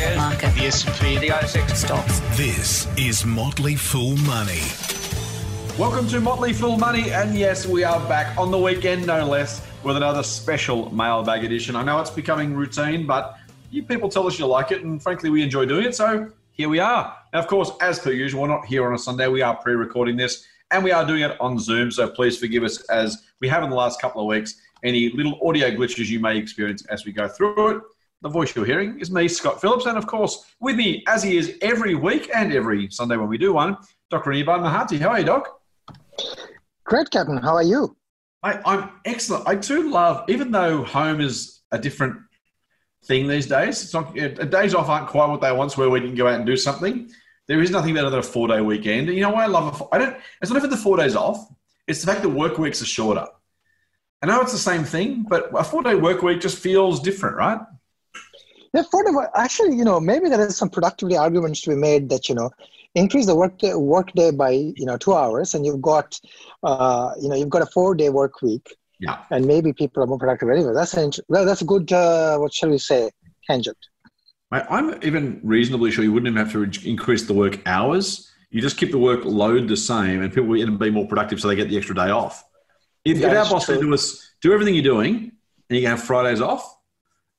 shares, Market. the S&P, the ASX Stocks. This is Motley Fool Money. Welcome to Motley Fool Money, and yes, we are back on the weekend, no less, with another special mailbag edition. I know it's becoming routine, but you people tell us you like it, and frankly, we enjoy doing it, so here we are. Now, of course, as per usual, we're not here on a Sunday, we are pre recording this, and we are doing it on Zoom, so please forgive us as we have in the last couple of weeks any little audio glitches you may experience as we go through it. The voice you're hearing is me, Scott Phillips, and of course, with me, as he is every week and every Sunday when we do one, Dr. Anirban Mahanti. How are you, Doc? Great, Captain. How are you? I, I'm excellent. I too love, even though home is a different thing these days. It's not, uh, days off aren't quite what they once were. We can go out and do something. There is nothing better than a four day weekend. And you know why I love it? I don't. It's not even the four days off. It's the fact that work weeks are shorter. I know it's the same thing, but a four day work week just feels different, right? Yeah, for the, actually, you know, maybe there is some productivity arguments to be made that you know, increase the work day, work day by you know two hours, and you've got, uh, you know, you've got a four day work week, Yeah. and maybe people are more productive anyway. That's an, well, that's a good, uh, what shall we say, tangent. Mate, I'm even reasonably sure you wouldn't even have to re- increase the work hours. You just keep the work load the same, and people will be more productive, so they get the extra day off. If, if our boss said to us, "Do everything you're doing, and you can have Fridays off,"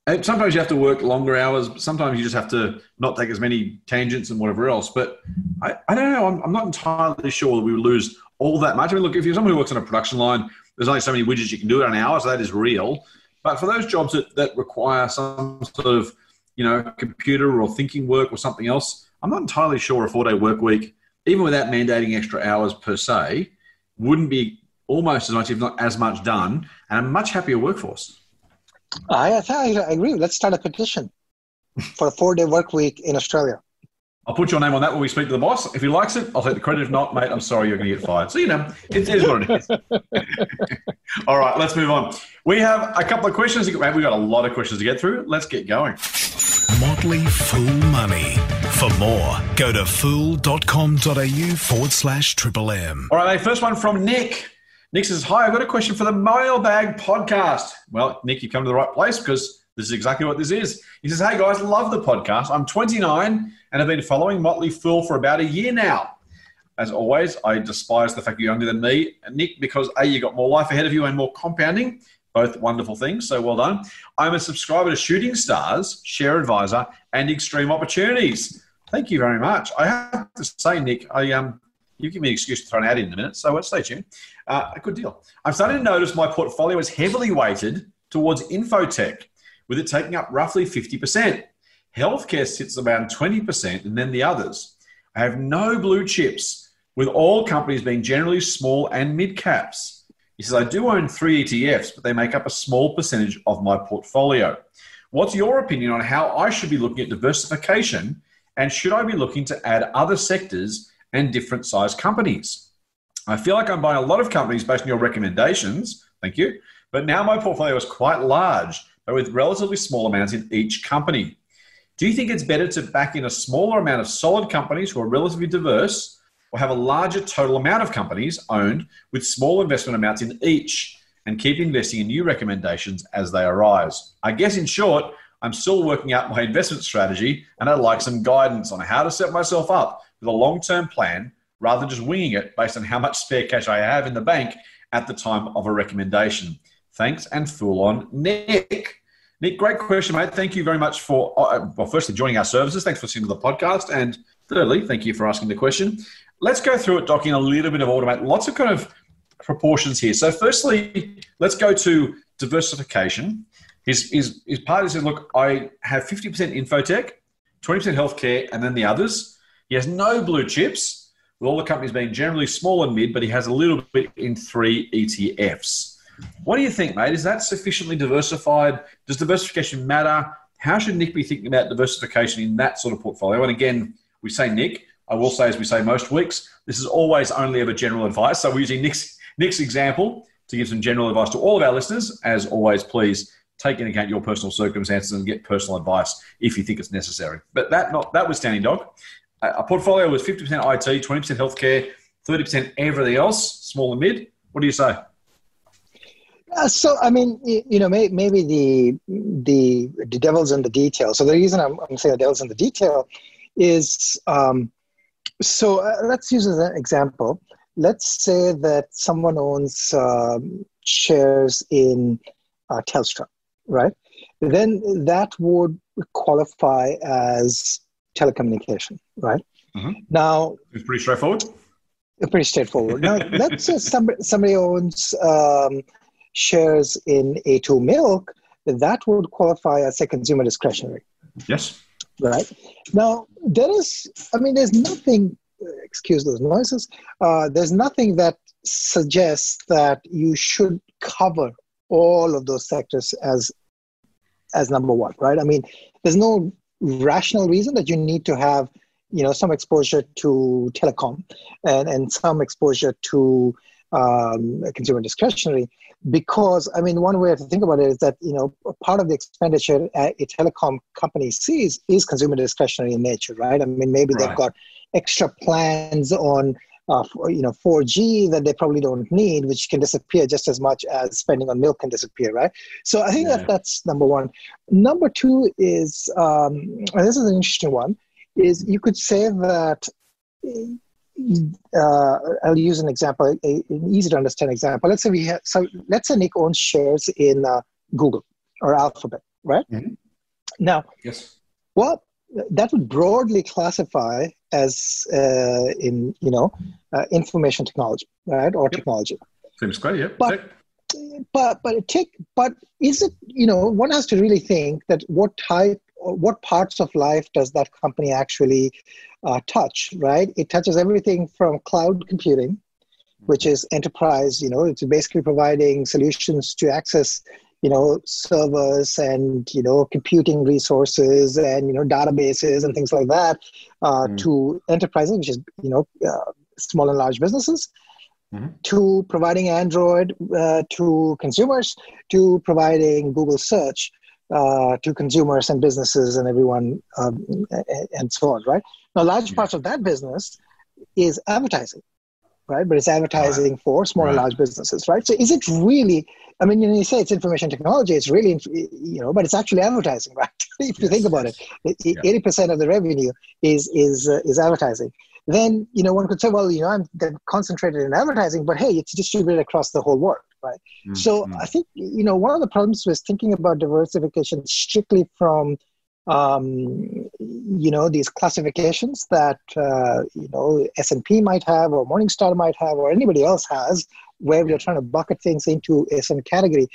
and sometimes you have to work longer hours. Sometimes you just have to not take as many tangents and whatever else. But I, I don't know. I'm, I'm not entirely sure that we would lose all that much. I mean, look, if you're someone who works on a production line, there's only so many widgets you can do it an hour, so that is real. But for those jobs that, that require some sort of you know, computer or thinking work or something else. I'm not entirely sure a four day work week, even without mandating extra hours per se, wouldn't be almost as much, if not as much done, and a much happier workforce. I, I, I agree. Let's start a petition for a four day work week in Australia. I'll put your name on that when we speak to the boss. If he likes it, I'll take the credit. If not, mate, I'm sorry, you're going to get fired. So, you know, it is what it is. All right, let's move on. We have a couple of questions. We've got a lot of questions to get through. Let's get going. Motley Fool Money. For more, go to fool.com.au forward slash triple M. All right, mate. First one from Nick. Nick says, Hi, I've got a question for the Mailbag podcast. Well, Nick, you've come to the right place because this is exactly what this is. He says, Hey, guys, love the podcast. I'm 29 and I've been following Motley Fool for about a year now. As always, I despise the fact you're younger than me, Nick, because A, you got more life ahead of you and more compounding. Both wonderful things, so well done. I'm a subscriber to Shooting Stars, Share Advisor, and Extreme Opportunities. Thank you very much. I have to say, Nick, I um, you give me an excuse to throw an ad in, a minute, so stay tuned. Uh, a good deal. I'm starting to notice my portfolio is heavily weighted towards infotech, with it taking up roughly 50%. Healthcare sits around 20%, and then the others. I have no blue chips, with all companies being generally small and mid caps. He says, I do own three ETFs, but they make up a small percentage of my portfolio. What's your opinion on how I should be looking at diversification? And should I be looking to add other sectors and different size companies? I feel like I'm buying a lot of companies based on your recommendations. Thank you. But now my portfolio is quite large, but with relatively small amounts in each company. Do you think it's better to back in a smaller amount of solid companies who are relatively diverse or have a larger total amount of companies owned with small investment amounts in each and keep investing in new recommendations as they arise? I guess in short, I'm still working out my investment strategy and I'd like some guidance on how to set myself up with a long term plan rather than just winging it based on how much spare cash I have in the bank at the time of a recommendation. Thanks and fool on, Nick. Nick, great question, mate. Thank you very much for, uh, well, firstly, joining our services. Thanks for listening to the podcast. And thirdly, thank you for asking the question. Let's go through it, Doc, in a little bit of order, mate. Lots of kind of proportions here. So, firstly, let's go to diversification. His, his, his part is, look, I have 50% infotech, 20% healthcare, and then the others. He has no blue chips, with all the companies being generally small and mid, but he has a little bit in three ETFs. What do you think, mate? Is that sufficiently diversified? Does diversification matter? How should Nick be thinking about diversification in that sort of portfolio? And again, we say Nick. I will say, as we say most weeks, this is always only ever general advice. So we're using Nick's, Nick's example to give some general advice to all of our listeners. As always, please take into account your personal circumstances and get personal advice if you think it's necessary. But that not standing Doc, a portfolio was 50% IT, 20% healthcare, 30% everything else, small and mid. What do you say? Uh, so I mean, you, you know, may, maybe the, the the devil's in the detail. So the reason I'm, I'm saying the devil's in the detail is um, so uh, let's use as an example. Let's say that someone owns um, shares in uh, Telstra, right? Then that would qualify as telecommunication, right? Mhm. Now, It's pretty straightforward. pretty straightforward. Now, let's say somebody, somebody owns um, shares in A2 Milk, that would qualify as a consumer discretionary, Yes. right? Now, there is, I mean, there's nothing, excuse those noises, uh, there's nothing that suggests that you should cover all of those sectors as as number one, right? I mean, there's no rational reason that you need to have, you know, some exposure to telecom and, and some exposure to um, consumer discretionary. Because, I mean, one way to think about it is that, you know, part of the expenditure a a telecom company sees is consumer discretionary in nature, right? I mean, maybe Right. they've got extra plans on uh, for, you know 4G that they probably don't need, which can disappear just as much as spending on milk can disappear, right? So I think Yeah. that that's number one. Number two is um, and this is an interesting one. Is you could say that. Uh, I'll use an example, a, an easy to understand example. Let's say we have, so let's say Nick owns shares in uh, Google or Alphabet, right? Mhm. Now, Yes. well, that would broadly classify as uh, in you know uh, information technology, right, or Yep. technology. Seems great. Yeah. But- But but it take but is it you know one has to really think that what type or what parts of life does that company actually uh, touch, right? It touches everything from cloud computing, which is enterprise. You know, it's basically providing solutions to access you know servers and you know computing resources and you know databases and things like that uh, Mm. to enterprises which is you know uh, small and large businesses Mhm. to providing android uh, to consumers to providing google search uh, to consumers and businesses and everyone um, and, and so on right now large Yeah. parts of that business is advertising right but it's advertising for small and large businesses right so is it really I mean, you, know, you say it's information technology. It's really, you know, but it's actually advertising, right? if you think about yes. it, Yeah. eighty percent of the revenue is is uh, is advertising. Then you know one could say, well, you know, I'm concentrated in advertising, but hey, it's distributed across the whole world, right? Mm, So. I think you know one of the problems was thinking about diversification strictly from um, you know these classifications that uh, you know S and P might have, or Morningstar might have, or anybody else has, where we're trying to bucket things into a certain category.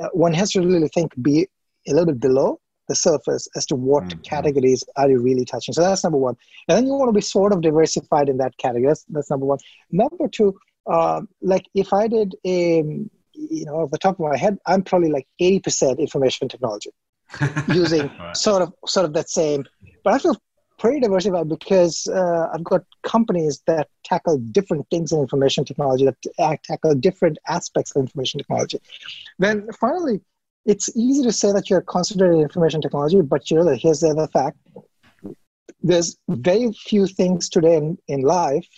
Uh, one has to really think be a little bit below the surface as to what Mhm. categories are you really touching. So that's number one. And then you want to be sort of diversified in that category. That's, that's number one. Number two, um, like if I did a, you know, off the top of my head, I'm probably like 80% information technology using Right. sort of sort of that same. But I feel pretty diversified because uh, I've got companies that tackle different things in information technology that tackle different aspects of information technology. Then finally, it's easy to say that you're concentrated in information technology, but you know here's the other fact: there's very few things today in, in life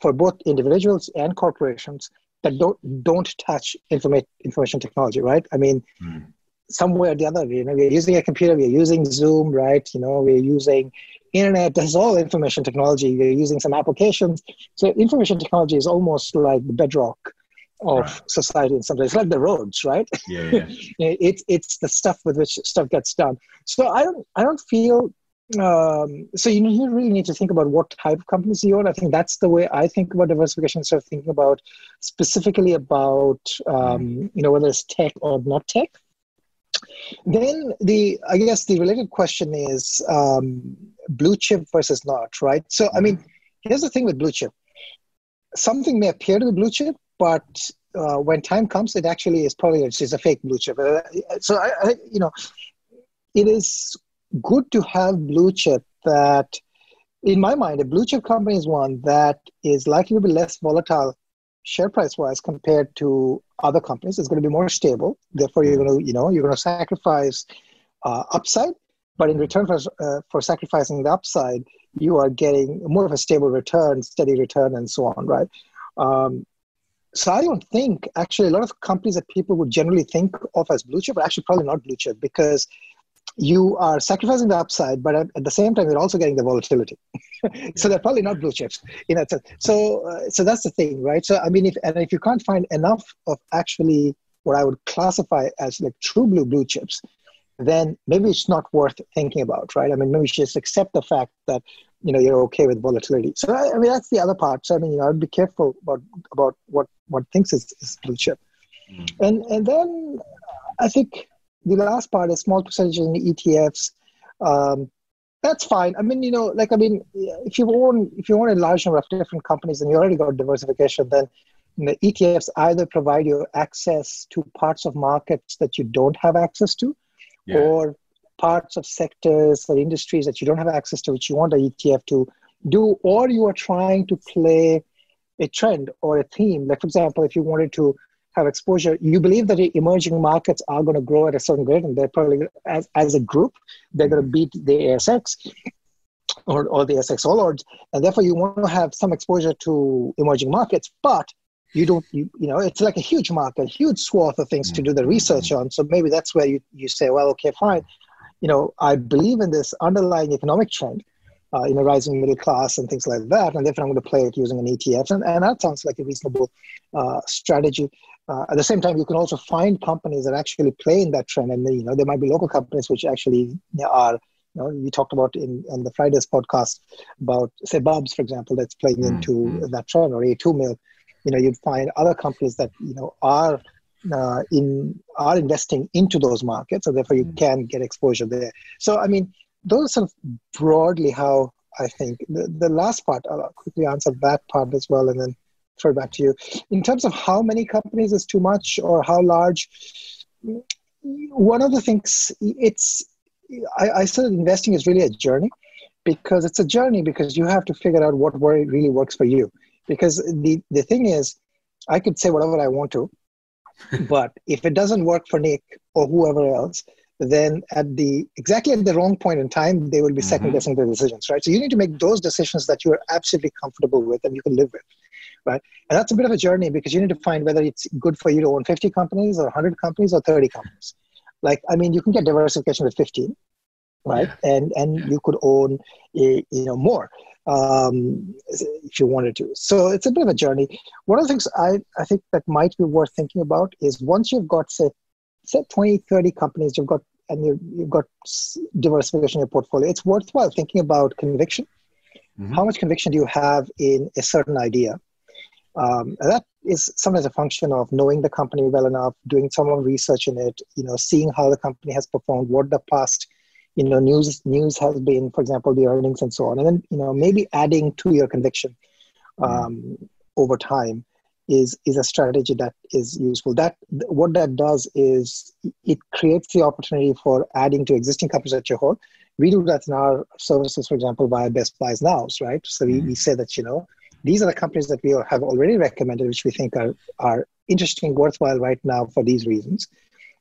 for both individuals and corporations that don't don't touch informa- information technology, right? I mean, Mm. Somewhere or the other, you know, we're using a computer, we're using Zoom, right? You know, we're using internet. That's all information technology. We're using some applications. So information technology is almost like the bedrock of Right. society in some ways. It's like the roads, right? Yeah, yeah. it's it's the stuff with which stuff gets done. So I don't I don't feel um, so you, you really need to think about what type of companies you own. I think that's the way I think about diversification. Instead of thinking about specifically about um, you know whether it's tech or not tech. Then the I guess the related question is um, blue chip versus not, right? So I mean, here's the thing with blue chip. Something may appear to be blue chip, but uh, when time comes, it actually is probably it's just a fake blue chip. Uh, so I, I, you know, it is good to have blue chip that, in my mind, a blue chip company is one that is likely to be less volatile share price wise compared to other companies. is going to be more stable. Therefore, you're going to, you know, you're going to sacrifice uh, upside, but in return for uh, for sacrificing the upside, you are getting more of a stable return, steady return, and so on, right? Um, so I don't think actually a lot of companies that people would generally think of as blue chip are actually probably not blue chip because you are sacrificing the upside, but at, at the same time you're also getting the volatility. so they're probably not blue chips in that sense. So uh, so that's the thing, right? So I mean, if and if you can't find enough of actually what I would classify as like true blue blue chips, then maybe it's not worth thinking about, right? I mean, maybe you just accept the fact that you know you're okay with volatility. So I, I mean, that's the other part. So I mean, you know, I'd be careful about about what what thinks is, is blue chip, mm. and and then I think the last part is small percentages in ETFs. Um, that's fine. I mean, you know, like I mean, if you own if you own a large number of different companies and you already got diversification, then the ETFs either provide you access to parts of markets that you don't have access to, yeah. or parts of sectors or industries that you don't have access to, which you want an ETF to do, or you are trying to play a trend or a theme. Like, for example, if you wanted to have exposure, you believe that emerging markets are going to grow at a certain rate, and they're probably, as, as a group, they're going to beat the ASX or, or the ASX All Ords, and therefore you want to have some exposure to emerging markets, but you don't you, you know it's like a huge market huge swath of things to do the research on. So maybe that's where you, you say well okay fine. You know i believe in this underlying economic trend uh, you know rising middle class and things like that and therefore i'm going to play it using an etf and, and that sounds like a reasonable uh, strategy uh, at the same time you can also find companies that actually play in that trend and you know there might be local companies which actually are you know, we talked about in, in the Friday's podcast about, say, Bubs, for example, that's playing mm-hmm. into that trend, or A2 Milk you know you'd find other companies that you know are uh, in are investing into those markets, so therefore you mm. can get exposure there. So I mean, those are sort of broadly how I think. The, the last part, I'll quickly answer that part as well, and then throw it back to you. In terms of how many companies is too much or how large, one of the things it's I, I said investing is really a journey because it's a journey because you have to figure out what really works for you because the the thing is i could say whatever i want to but if it doesn't work for nick or whoever else then at the exactly at the wrong point in time they will be second mm-hmm. guessing their decisions right so you need to make those decisions that you are absolutely comfortable with and you can live with right and that's a bit of a journey because you need to find whether it's good for you to own 50 companies or 100 companies or 30 companies like i mean you can get diversification with 15 right yeah. and and yeah. you could own a, you know more um, if you wanted to. So it's a bit of a journey. One of the things I, I think that might be worth thinking about is once you've got, say, say 20, 30 companies, you've got and you you've got diversification in your portfolio, it's worthwhile thinking about conviction. Mm-hmm. How much conviction do you have in a certain idea? Um, that is sometimes a function of knowing the company well enough, doing some research in it, you know, seeing how the company has performed, what the past you know news news has been for example the earnings and so on. And then you know maybe adding to your conviction hmm. um, over time is is a strategy that is useful. That what that does is it creates the opportunity for adding to existing companies that you hold. We do that in our services for example via best buys nows right? So we, we say that you know these are the companies that we have already recommended which we think are are interesting worthwhile right now for these reasons.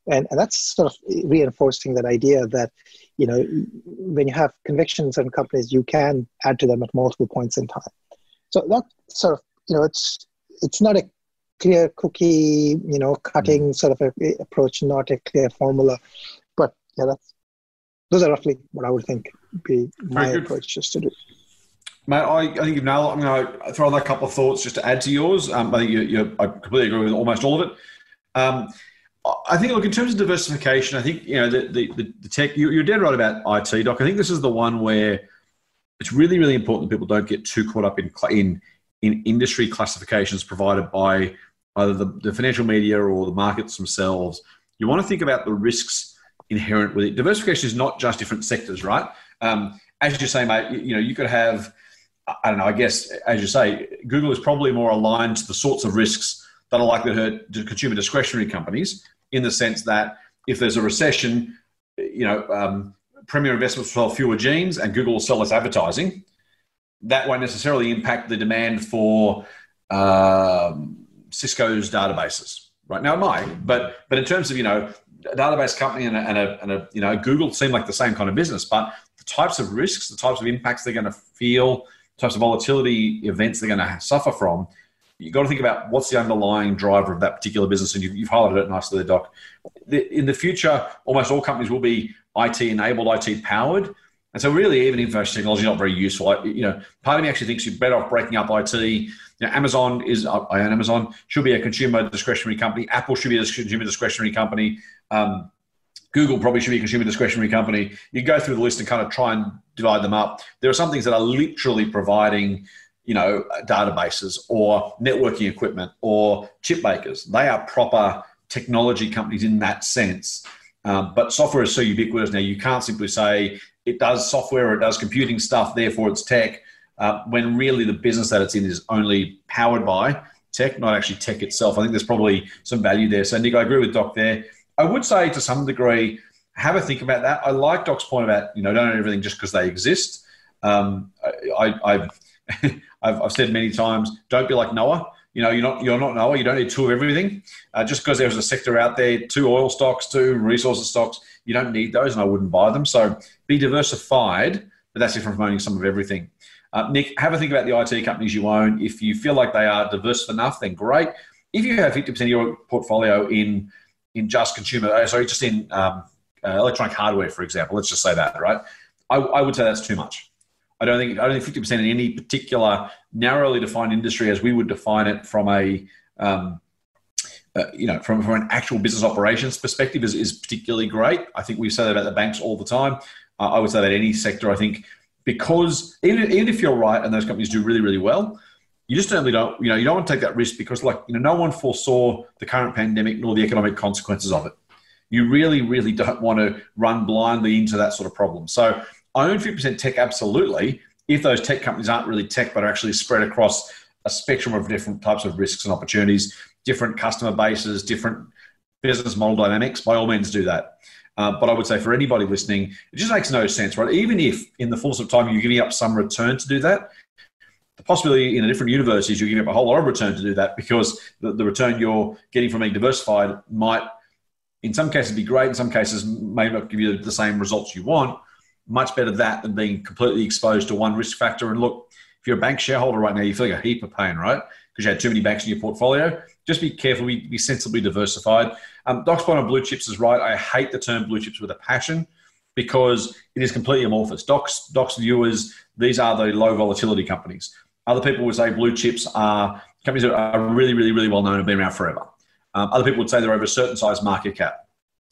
And, and that's sort of reinforcing that idea that you know when you have convictions in companies you can add to them at multiple points in time. So that sort of you know it's it's not a clear cookie you know cutting mm. sort of a, a approach not a clear formula. But yeah that's those are roughly what i would think be my approach just to do Mate, I, I think you've nailed it. I'm going to throw in a couple of thoughts just to add to yours. Um, I think you, you, I completely agree with almost all of it. Um, I think, look, in terms of diversification, I think, you know, the, the, the tech, you, are dead right about IT, Doc. I think this is the one where it's really, really important that people don't get too caught up in, in, in industry classifications provided by either the, the financial media or the markets themselves. You want to think about the risks inherent with it. Diversification is not just different sectors, right? Um, as you say, mate, you, you know, you could have, I don't know, I guess, as you say, Google is probably more aligned to the sorts of risks that are likely to hurt consumer discretionary companies in the sense that if there's a recession, you know, um, Premier Investments will sell fewer jeans and Google will sell less advertising. That won't necessarily impact the demand for um, Cisco's databases. Right now, it might, but but in terms of you know a database company and a, and a, and a you know Google seem like the same kind of business, but the types of risks, the types of impacts they're going to feel, types of volatility events they're going to suffer from you've got to think about what's the underlying driver of that particular business, and you've, you've highlighted it nicely there, Doc. The, in the future, almost all companies will be IT enabled, IT powered. And so, really, even information technology is not very useful. I, you know, part of me actually thinks you're better off breaking up IT. You know, Amazon is, I own Amazon, should be a consumer discretionary company. Apple should be a consumer discretionary company. Um, Google probably should be a consumer discretionary company. You go through the list and kind of try and divide them up. There are some things that are literally providing, you know, databases or networking equipment or chip makers. They are proper technology companies in that sense. Um, but software is so ubiquitous now, you can't simply say it does software or it does computing stuff, therefore it's tech, uh, when really the business that it's in is only powered by tech, not actually tech itself. I think there's probably some value there. So, Nick, I agree with Doc there. I would say to some degree, have a think about that. I like Doc's point about, you know, don't own everything just because they exist. Um, I, have I've, I've said many times, don't be like Noah. You know, you're not you're not Noah. You don't need two of everything. Uh, just because there's a sector out there, two oil stocks, two resources stocks, you don't need those, and I wouldn't buy them. So be diversified, but that's different from owning some of everything. Uh, Nick, have a think about the IT companies you own. If you feel like they are diverse enough, then great. If you have 50% of your portfolio in in just consumer, uh, sorry, just in um, uh, electronic hardware, for example, let's just say that, right? I, I would say that's too much. I don't think I don't think 50% in any particular narrowly defined industry as we would define it from a um, uh, you know from, from an actual business operations perspective is, is particularly great. I think we say that about the banks all the time. Uh, I would say that any sector, I think, because even, even if you're right and those companies do really really well, you just certainly don't you know you don't want to take that risk because like you know no one foresaw the current pandemic nor the economic consequences of it. You really really don't want to run blindly into that sort of problem. So I own 50% tech absolutely if those tech companies aren't really tech but are actually spread across a spectrum of different types of risks and opportunities, different customer bases, different business model dynamics, by all means do that. Uh, but I would say for anybody listening, it just makes no sense, right? Even if in the fullness of time you're giving up some return to do that, the possibility in a different universe is you're giving up a whole lot of return to do that because the, the return you're getting from being diversified might, in some cases, be great. In some cases, may not give you the same results you want much better that than being completely exposed to one risk factor. And look, if you're a bank shareholder right now, you feel like a heap of pain, right? Because you had too many banks in your portfolio. Just be careful, be, be sensibly diversified. Um, Doc's point on blue chips is right. I hate the term blue chips with a passion because it is completely amorphous. Doc's, Doc's viewers, these are the low volatility companies. Other people would say blue chips are companies that are really, really, really well known and have been around forever. Um, other people would say they're over a certain size market cap.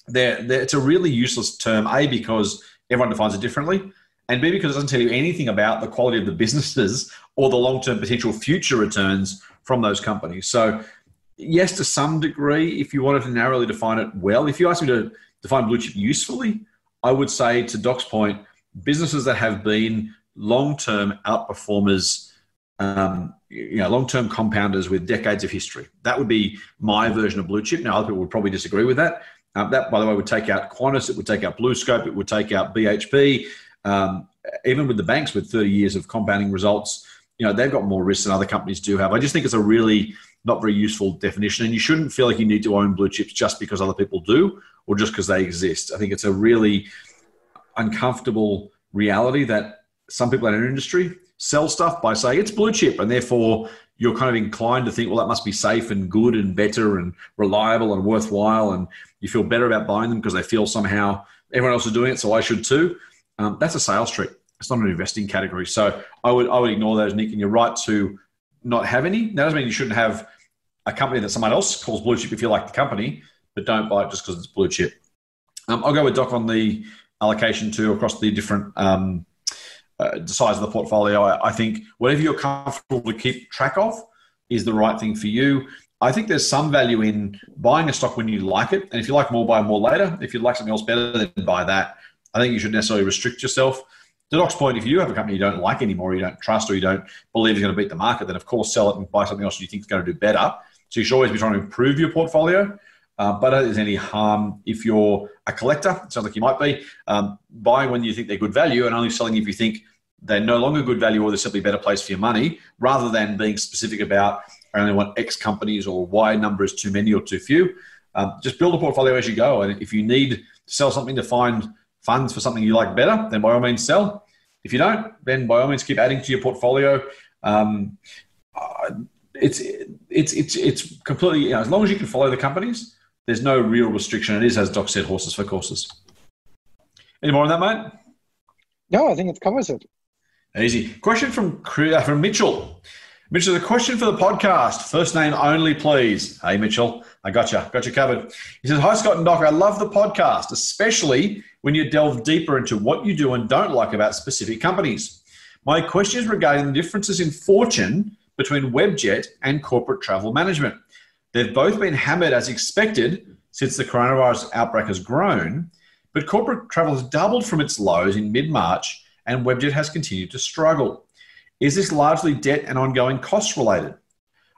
They're, they're, it's a really useless term, A, because everyone defines it differently. And B, because it doesn't tell you anything about the quality of the businesses or the long term potential future returns from those companies. So, yes, to some degree, if you wanted to narrowly define it well, if you ask me to define blue chip usefully, I would say, to Doc's point, businesses that have been long term outperformers, um, you know, long term compounders with decades of history. That would be my version of blue chip. Now, other people would probably disagree with that. Um, that, by the way, would take out Qantas, it would take out BlueScope, it would take out BHP. Um, even with the banks with 30 years of compounding results, you know, they've got more risks than other companies do have. I just think it's a really not very useful definition. And you shouldn't feel like you need to own blue chips just because other people do or just because they exist. I think it's a really uncomfortable reality that some people in our industry sell stuff by saying it's blue chip and therefore you're kind of inclined to think, well, that must be safe and good and better and reliable and worthwhile. And you feel better about buying them because they feel somehow everyone else is doing it, so I should too. Um, that's a sales trick. It's not an investing category. So I would I would ignore those, Nick. And you're right to not have any. That doesn't mean you shouldn't have a company that someone else calls blue chip if you like the company, but don't buy it just because it's blue chip. Um, I'll go with Doc on the allocation too across the different um, uh, size of the portfolio. I, I, think whatever you're comfortable to keep track of is the right thing for you. I think there's some value in buying a stock when you like it, and if you like more, buy more later. If you like something else better, then buy that. I think you should necessarily restrict yourself. To Doc's point, if you have a company you don't like anymore, you don't trust, or you don't believe is going to beat the market, then of course sell it and buy something else you think is going to do better. So you should always be trying to improve your portfolio. Uh, but there's any harm if you're a collector. It sounds like you might be um, buying when you think they're good value and only selling if you think they're no longer good value or they're simply a better place for your money, rather than being specific about I only want X companies or Y number is too many or too few. Um, just build a portfolio as you go. And if you need to sell something to find funds for something you like better, then by all means sell. If you don't, then by all means keep adding to your portfolio. Um, uh, it's it's it's it's completely you know, as long as you can follow the companies, there's no real restriction. It is as Doc said, horses for courses. Any more on that, mate? No, I think it covers it. Easy. Question from uh, from Mitchell. Mitchell, a question for the podcast. First name only, please. Hey, Mitchell. I got you. Got you covered. He says, Hi, Scott and Doc. I love the podcast, especially when you delve deeper into what you do and don't like about specific companies. My question is regarding the differences in fortune between Webjet and corporate travel management. They've both been hammered as expected since the coronavirus outbreak has grown, but corporate travel has doubled from its lows in mid March and Webjet has continued to struggle. Is this largely debt and ongoing costs related?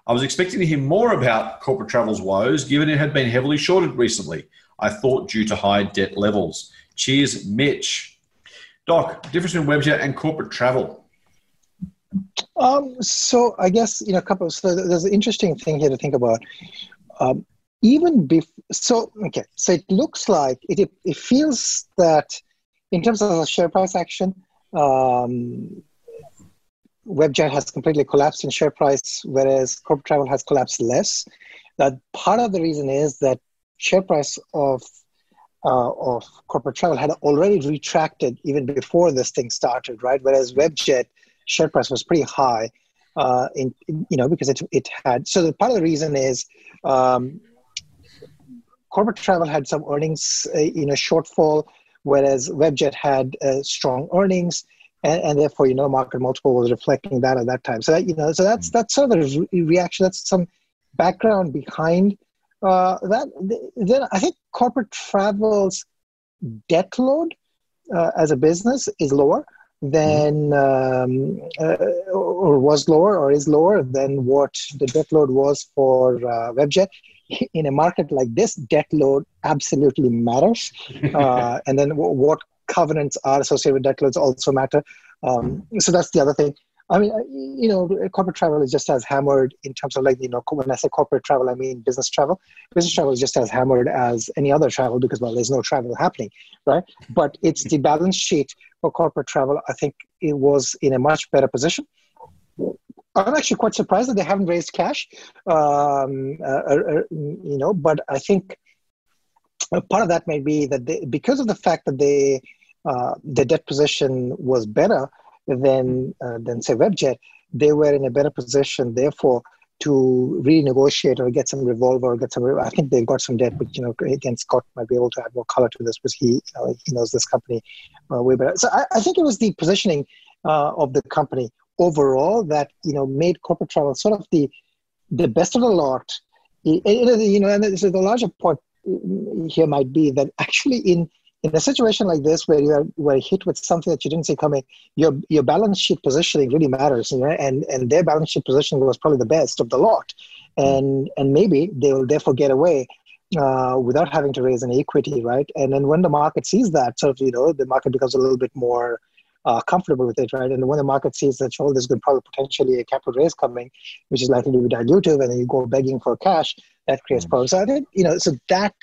I was expecting to hear more about corporate travel's woes, given it had been heavily shorted recently. I thought due to high debt levels. Cheers, Mitch. Doc, difference between Webjet and corporate travel. Um, so I guess you know a couple. So there's an interesting thing here to think about. Um, even before, so okay, so it looks like it, it, it feels that in terms of the share price action, um, Webjet has completely collapsed in share price, whereas corporate travel has collapsed less. That part of the reason is that share price of uh, of corporate travel had already retracted even before this thing started, right? Whereas Webjet share price was pretty high, uh, in, in, you know because it it had. So the part of the reason is. Um, corporate travel had some earnings, uh, you know, shortfall, whereas Webjet had uh, strong earnings and, and, therefore you know market multiple was reflecting that at that time so that you know so that's mm. that's sort of the re- reaction that's some background behind uh, that then i think corporate travel's debt load uh, as a business is lower than um, uh, or was lower or is lower than what the debt load was for uh, webjet in a market like this debt load absolutely matters uh, and then w- what covenants are associated with debt loads also matter. Um, so that's the other thing. I mean, you know, corporate travel is just as hammered in terms of like, you know, when I say corporate travel, I mean business travel. Business travel is just as hammered as any other travel because, well, there's no travel happening, right? But it's the balance sheet for corporate travel. I think it was in a much better position. I'm actually quite surprised that they haven't raised cash, um, uh, uh, uh you know, but I think part of that may be that they, because of the fact that they uh, the debt position was better than uh, than say Webjet, they were in a better position, therefore, to renegotiate or get some revolver or get some. I think they've got some debt, but you know, again, Scott might be able to add more color to this because he you know, he knows this company uh, way better. So I, I, think it was the positioning uh, of the company overall that you know made corporate travel sort of the the best of the lot. You know, and this is the larger point here might be that actually in in a situation like this where you are were hit with something that you didn't see coming, your your balance sheet positioning really matters, you know, and and their balance sheet positioning was probably the best of the lot, and and maybe they will therefore get away uh, without having to raise any equity, right? And then when the market sees that, sort of, you know, the market becomes a little bit more uh, comfortable with it, right? And when the market sees that, oh, there's going to probably potentially a capital raise coming, which is likely to be dilutive, and then you go begging for cash, that creates mm-hmm. problems. So I think, you know, so that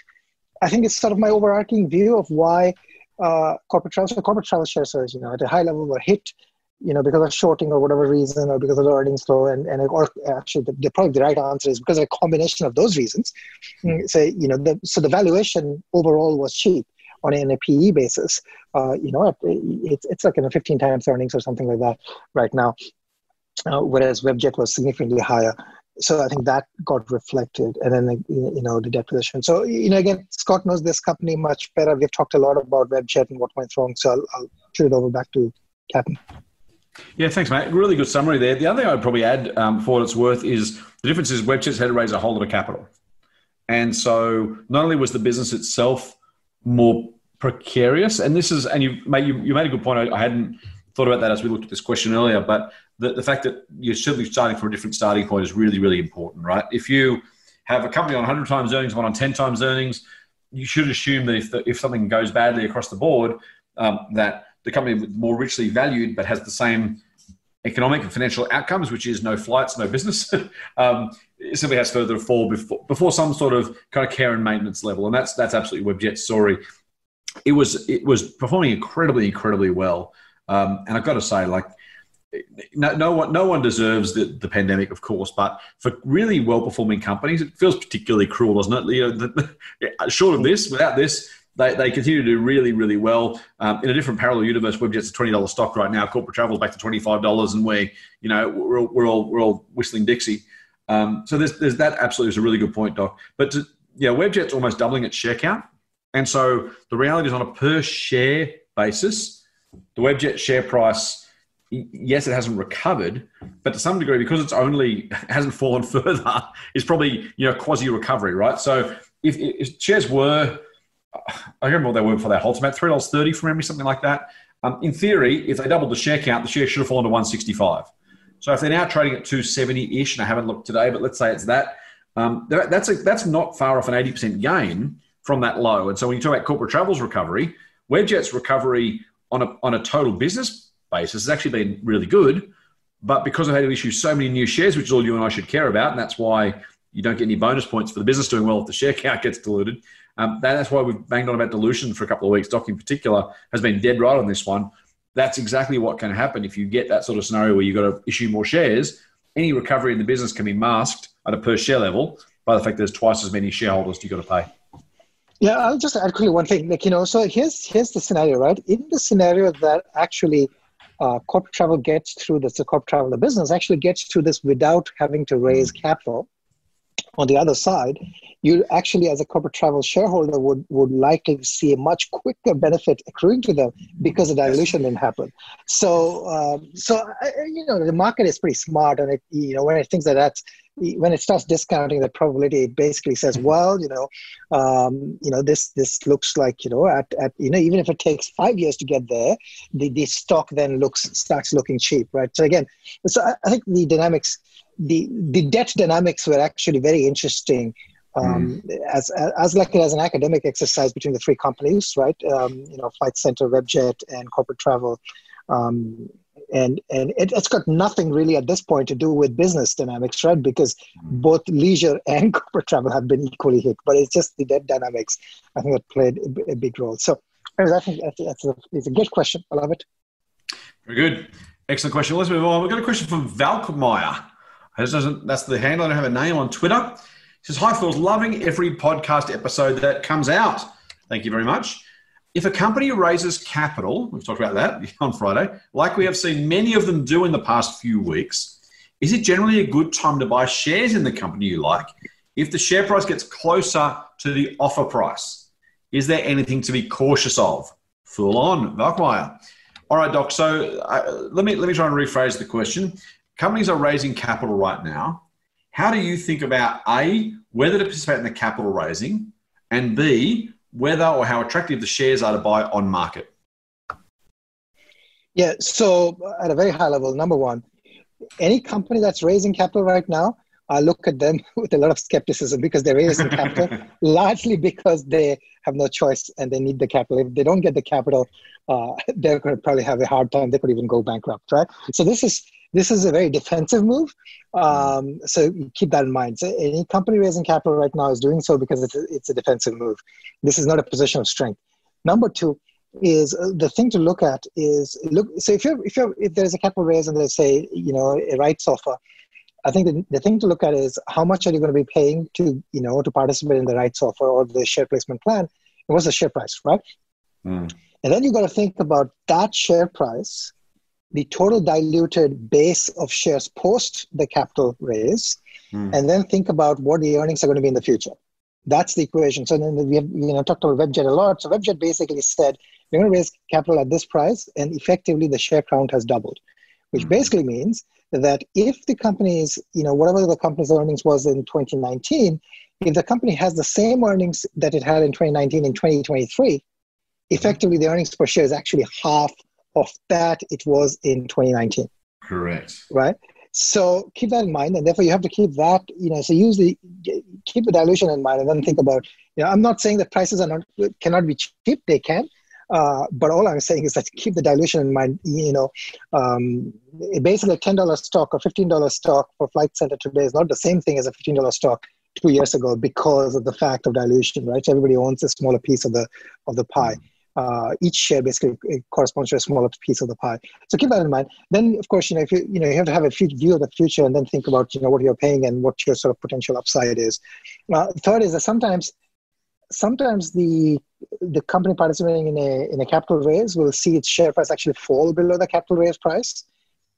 I think it's sort of my overarching view of why uh, corporate travel, corporate travel shares, you know, at a high level were hit, you know, because of shorting or whatever reason, or because of the earnings flow, and and or actually the, the probably the right answer is because of a combination of those reasons. Mm-hmm. Say, you know, the, so the valuation overall was cheap on a, on a PE basis. Uh, you know, it's it's like you know 15 times earnings or something like that right now, uh, whereas Webjet was significantly higher so I think that got reflected, and then you know the debt position. So you know again, Scott knows this company much better. We've talked a lot about WebJet and what went wrong. So I'll, I'll turn it over back to Captain. Yeah, thanks, mate. Really good summary there. The other thing I'd probably add, um, for what it's worth, is the difference is WebJet's had to raise a whole lot of capital, and so not only was the business itself more precarious, and this is, and you made you, you made a good point. I, I hadn't thought about that as we looked at this question earlier, but the, the fact that you're certainly starting from a different starting point is really, really important, right? If you have a company on 100 times earnings, one on 10 times earnings, you should assume that if, the, if something goes badly across the board, um, that the company more richly valued but has the same economic and financial outcomes, which is no flights, no business, um, simply has further fall before, before some sort of kind of care and maintenance level. And that's that's absolutely Webjet's story. It was it was performing incredibly, incredibly well. Um, and I've got to say, like no, no one, no one deserves the, the pandemic, of course, but for really well-performing companies, it feels particularly cruel, doesn't it? You know, the, short of this, without this, they, they continue to do really, really well. Um, in a different parallel universe, Webjet's a twenty dollars stock right now. Corporate travel's back to twenty five dollars, and we, you know, we're, we're all we're all whistling Dixie. Um, so there's, there's that absolutely is a really good point, Doc. But to, yeah, Webjet's almost doubling its share count, and so the reality is on a per share basis, the Webjet share price yes, it hasn't recovered, but to some degree, because it's only hasn't fallen further, is probably you know quasi recovery, right? So if, if, shares were, I remember what they were for that hold, about three dollars thirty from memory, something like that. Um, in theory, if they doubled the share count, the share should have fallen to one sixty five. So if they're now trading at two seventy ish, and I haven't looked today, but let's say it's that, um, that's a, that's not far off an eighty percent gain from that low. And so when you talk about corporate travel's recovery, Webjet's recovery on a on a total business basis has actually been really good. But because I've had to issue so many new shares, which is all you and I should care about, and that's why you don't get any bonus points for the business doing well if the share count gets diluted. Um, that's why we've banged on about dilution for a couple of weeks. Doc, in particular, has been dead right on this one. That's exactly what can happen if you get that sort of scenario where you've got to issue more shares. Any recovery in the business can be masked at a per share level by the fact there's twice as many shareholders you've got to pay. Yeah, I'll just add quickly one thing. Like you know, so here's here's the scenario, right? In the scenario that actually uh, corporate travel gets through this, the corporate travel, the business actually gets through this without having to raise mm. capital. On the other side, you actually, as a corporate travel shareholder, would, would likely see a much quicker benefit accruing to them because the dilution didn't happen. So, um, so you know, the market is pretty smart, and it, you know, when it thinks that that's when it starts discounting the probability, it basically says, mm-hmm. well, you know, um, you know, this this looks like, you know, at, at you know, even if it takes five years to get there, the, the stock then looks starts looking cheap, right? So again, so I, I think the dynamics, the the debt dynamics were actually very interesting. Um, mm. as, as like as an academic exercise between the three companies, right? Um, you know, Flight Centre, Webjet, and Corporate Travel. Um, and and it, has got nothing really at this point to do with business dynamics, right? Because mm-hmm. both leisure and corporate travel have been equally hit, but it's just the debt dynamics I think that played a, a big role. So, I think that's, that's a, it's a good question. I love it. Very good, excellent question. Let's move on. We've got a question from Valkmeyer. That's the handle. I don't have a name on Twitter. He says, "Hi, Phil's loving every podcast episode that comes out. Thank you very much." If a company raises capital, we've talked about that on Friday, like we have seen many of them do in the past few weeks, is it generally a good time to buy shares in the company you like if the share price gets closer to the offer price? Is there anything to be cautious of? Full on, Valkmeyer. All right, Doc. So uh, let me let me try and rephrase the question. Companies are raising capital right now. How do you think about a whether to participate in the capital raising, and b whether or how attractive the shares are to buy on market? Yeah, so at a very high level, number one, any company that's raising capital right now, I look at them with a lot of skepticism because they're raising capital largely because they have no choice and they need the capital. If they don't get the capital, uh, they're going to probably have a hard time. They could even go bankrupt, right? So this is this is a very defensive move. Um, so keep that in mind. So any company raising capital right now is doing so because it's a, it's a defensive move. This is not a position of strength. Number two is uh, the thing to look at is look. So if you're if you're if there's a capital raise and there's say you know a rights offer, I think the, the thing to look at is how much are you going to be paying to you know to participate in the rights offer or the share placement plan, and what's the share price, right? Mm. And then you got to think about that share price the total diluted base of shares post the capital raise, mm. and then think about what the earnings are going to be in the future. That's the equation. So then we have you know talked about Webjet a lot. So Webjet basically said we're going to raise capital at this price, and effectively the share count has doubled, which mm. basically means that if the company's you know whatever the company's earnings was in 2019, if the company has the same earnings that it had in 2019 in 2023, effectively the earnings per share is actually half of that it was in 2019. Correct. Right. So keep that in mind, and therefore you have to keep that. You know, so use the keep the dilution in mind, and then think about. You know, I'm not saying that prices are not cannot be cheap; they can. Uh, but all I'm saying is that keep the dilution in mind. You know, um, basically a ten dollar stock or fifteen dollar stock for Flight Centre today is not the same thing as a fifteen dollar stock two years ago because of the fact of dilution, right? So everybody owns a smaller piece of the of the pie. Uh, each share basically corresponds to a smaller piece of the pie. So keep that in mind. Then, of course, you know if you you know you have to have a view of the future and then think about you know what you're paying and what your sort of potential upside is. Uh, third is that sometimes sometimes the the company participating in a in a capital raise will see its share price actually fall below the capital raise price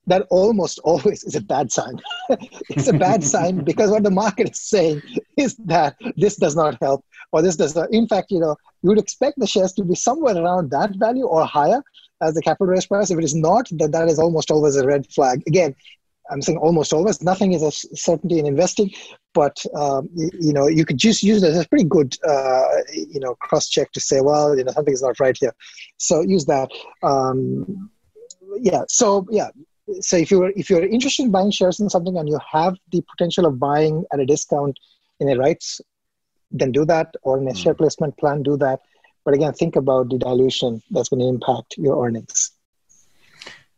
that almost always is a bad sign. it's a bad sign because what the market is saying is that this does not help or this does. In fact, you know, you would expect the shares to be somewhere around that value or higher as the capital raise price. If it is not, then that is almost always a red flag. Again, I'm saying almost always. Nothing is a certainty in investing, but um, you, know you could just use it as a pretty good uh, you know cross check to say, well, you know something is not right here. So use that. Um, yeah. So yeah, so if you're if you're interested in buying shares in something and you have the potential of buying at a discount in a rights then do that or in a share hmm. placement plan do that but again think about the dilution that's going to impact your earnings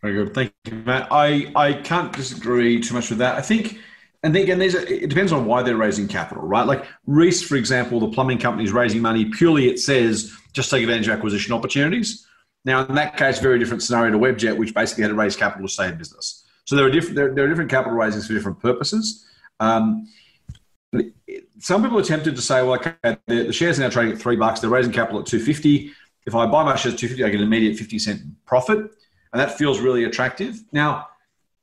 very good thank you matt i i can't disagree too much with that i think and then again, there's a, it depends on why they're raising capital, right? Like Reece, for example, the plumbing company is raising money purely, it says, just take advantage of acquisition opportunities. Now, in that case, very different scenario to Webjet, which basically had to raise capital to stay in business. So there are different there, there are different capital raisings for different purposes. Um, some people are tempted to say, well, okay, the, the, shares are now trading at three bucks. They're raising capital at two fifty. If I buy my shares at two fifty, I get an immediate fifty cent profit, and that feels really attractive. Now,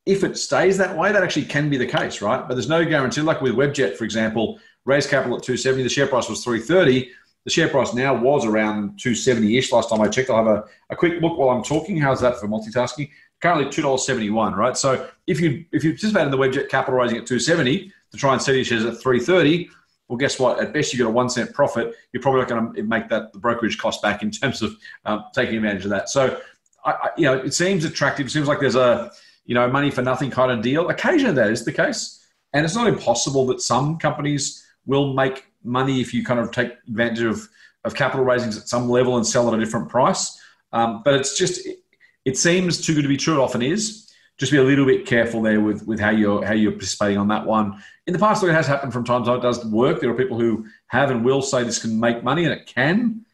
if it stays that way, that actually can be the case, right? But there's no guarantee. Like with Webjet, for example, raised capital at two seventy. The share price was three thirty the share price now was around 270-ish last time I checked. I'll have a, a quick look while I'm talking. How's that for multitasking? Currently $2.71, right? So if you if you participate in the Webjet capital raising at 270 to try and sell your shares at 330, well, guess what? At best, you get a one cent profit. You're probably not going to make that the brokerage cost back in terms of um, taking advantage of that. So, I, I, you know, it seems attractive. It seems like there's a you know money for nothing kind of deal. Occasionally, that is the case, and it's not impossible that some companies will make money if you kind of take advantage of, of capital raisings at some level and sell at a different price. Um, but it's just, it, it seems too good to be true. It often is. Just be a little bit careful there with, with how you're how you're participating on that one. In the past, it has happened from time to time. It does work. There are people who have and will say this can make money, and it can.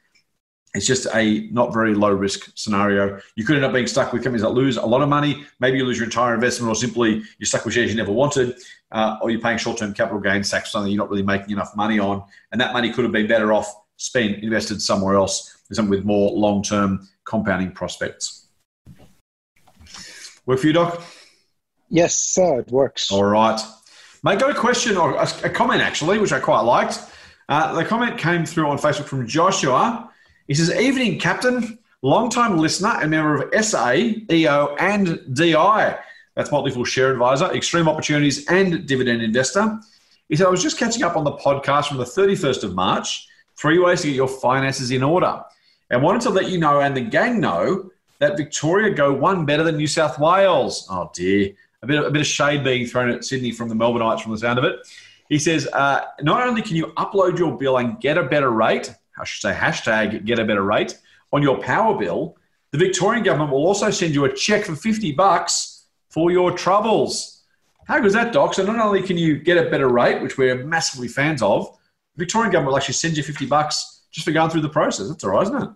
It's just a not very low risk scenario. You could end up being stuck with companies that lose a lot of money. Maybe you lose your entire investment, or simply you're stuck with shares you never wanted uh, or you're paying short-term capital gains tax on something you're not really making enough money on, and that money could have been better off spent invested somewhere else, something with more long-term compounding prospects. Work for you, Doc? Yes, sir. It works. All right. Mate, got a question or a comment actually, which I quite liked. Uh, the comment came through on Facebook from Joshua. He says, "Evening, Captain." Long-time listener and member of SA, EO, and DI. That's Motley Fool Share Advisor, Extreme Opportunities, and Dividend Investor. He said, I was just catching up on the podcast from the 31st of March, three ways to get your finances in order. And wanted to let you know and the gang know that Victoria go one better than New South Wales. Oh dear. A bit, of, a bit of shade being thrown at Sydney from the Melbourneites from the sound of it. He says, uh, not only can you upload your bill and get a better rate, I should say hashtag get a better rate, on your power bill, the Victorian government will also send you a check for 50 bucks for your troubles. How good is that, Doc? So not only can you get a better rate, which we're massively fans of, the Victorian government will actually send you 50 bucks just for going through the process. That's all right, isn't it?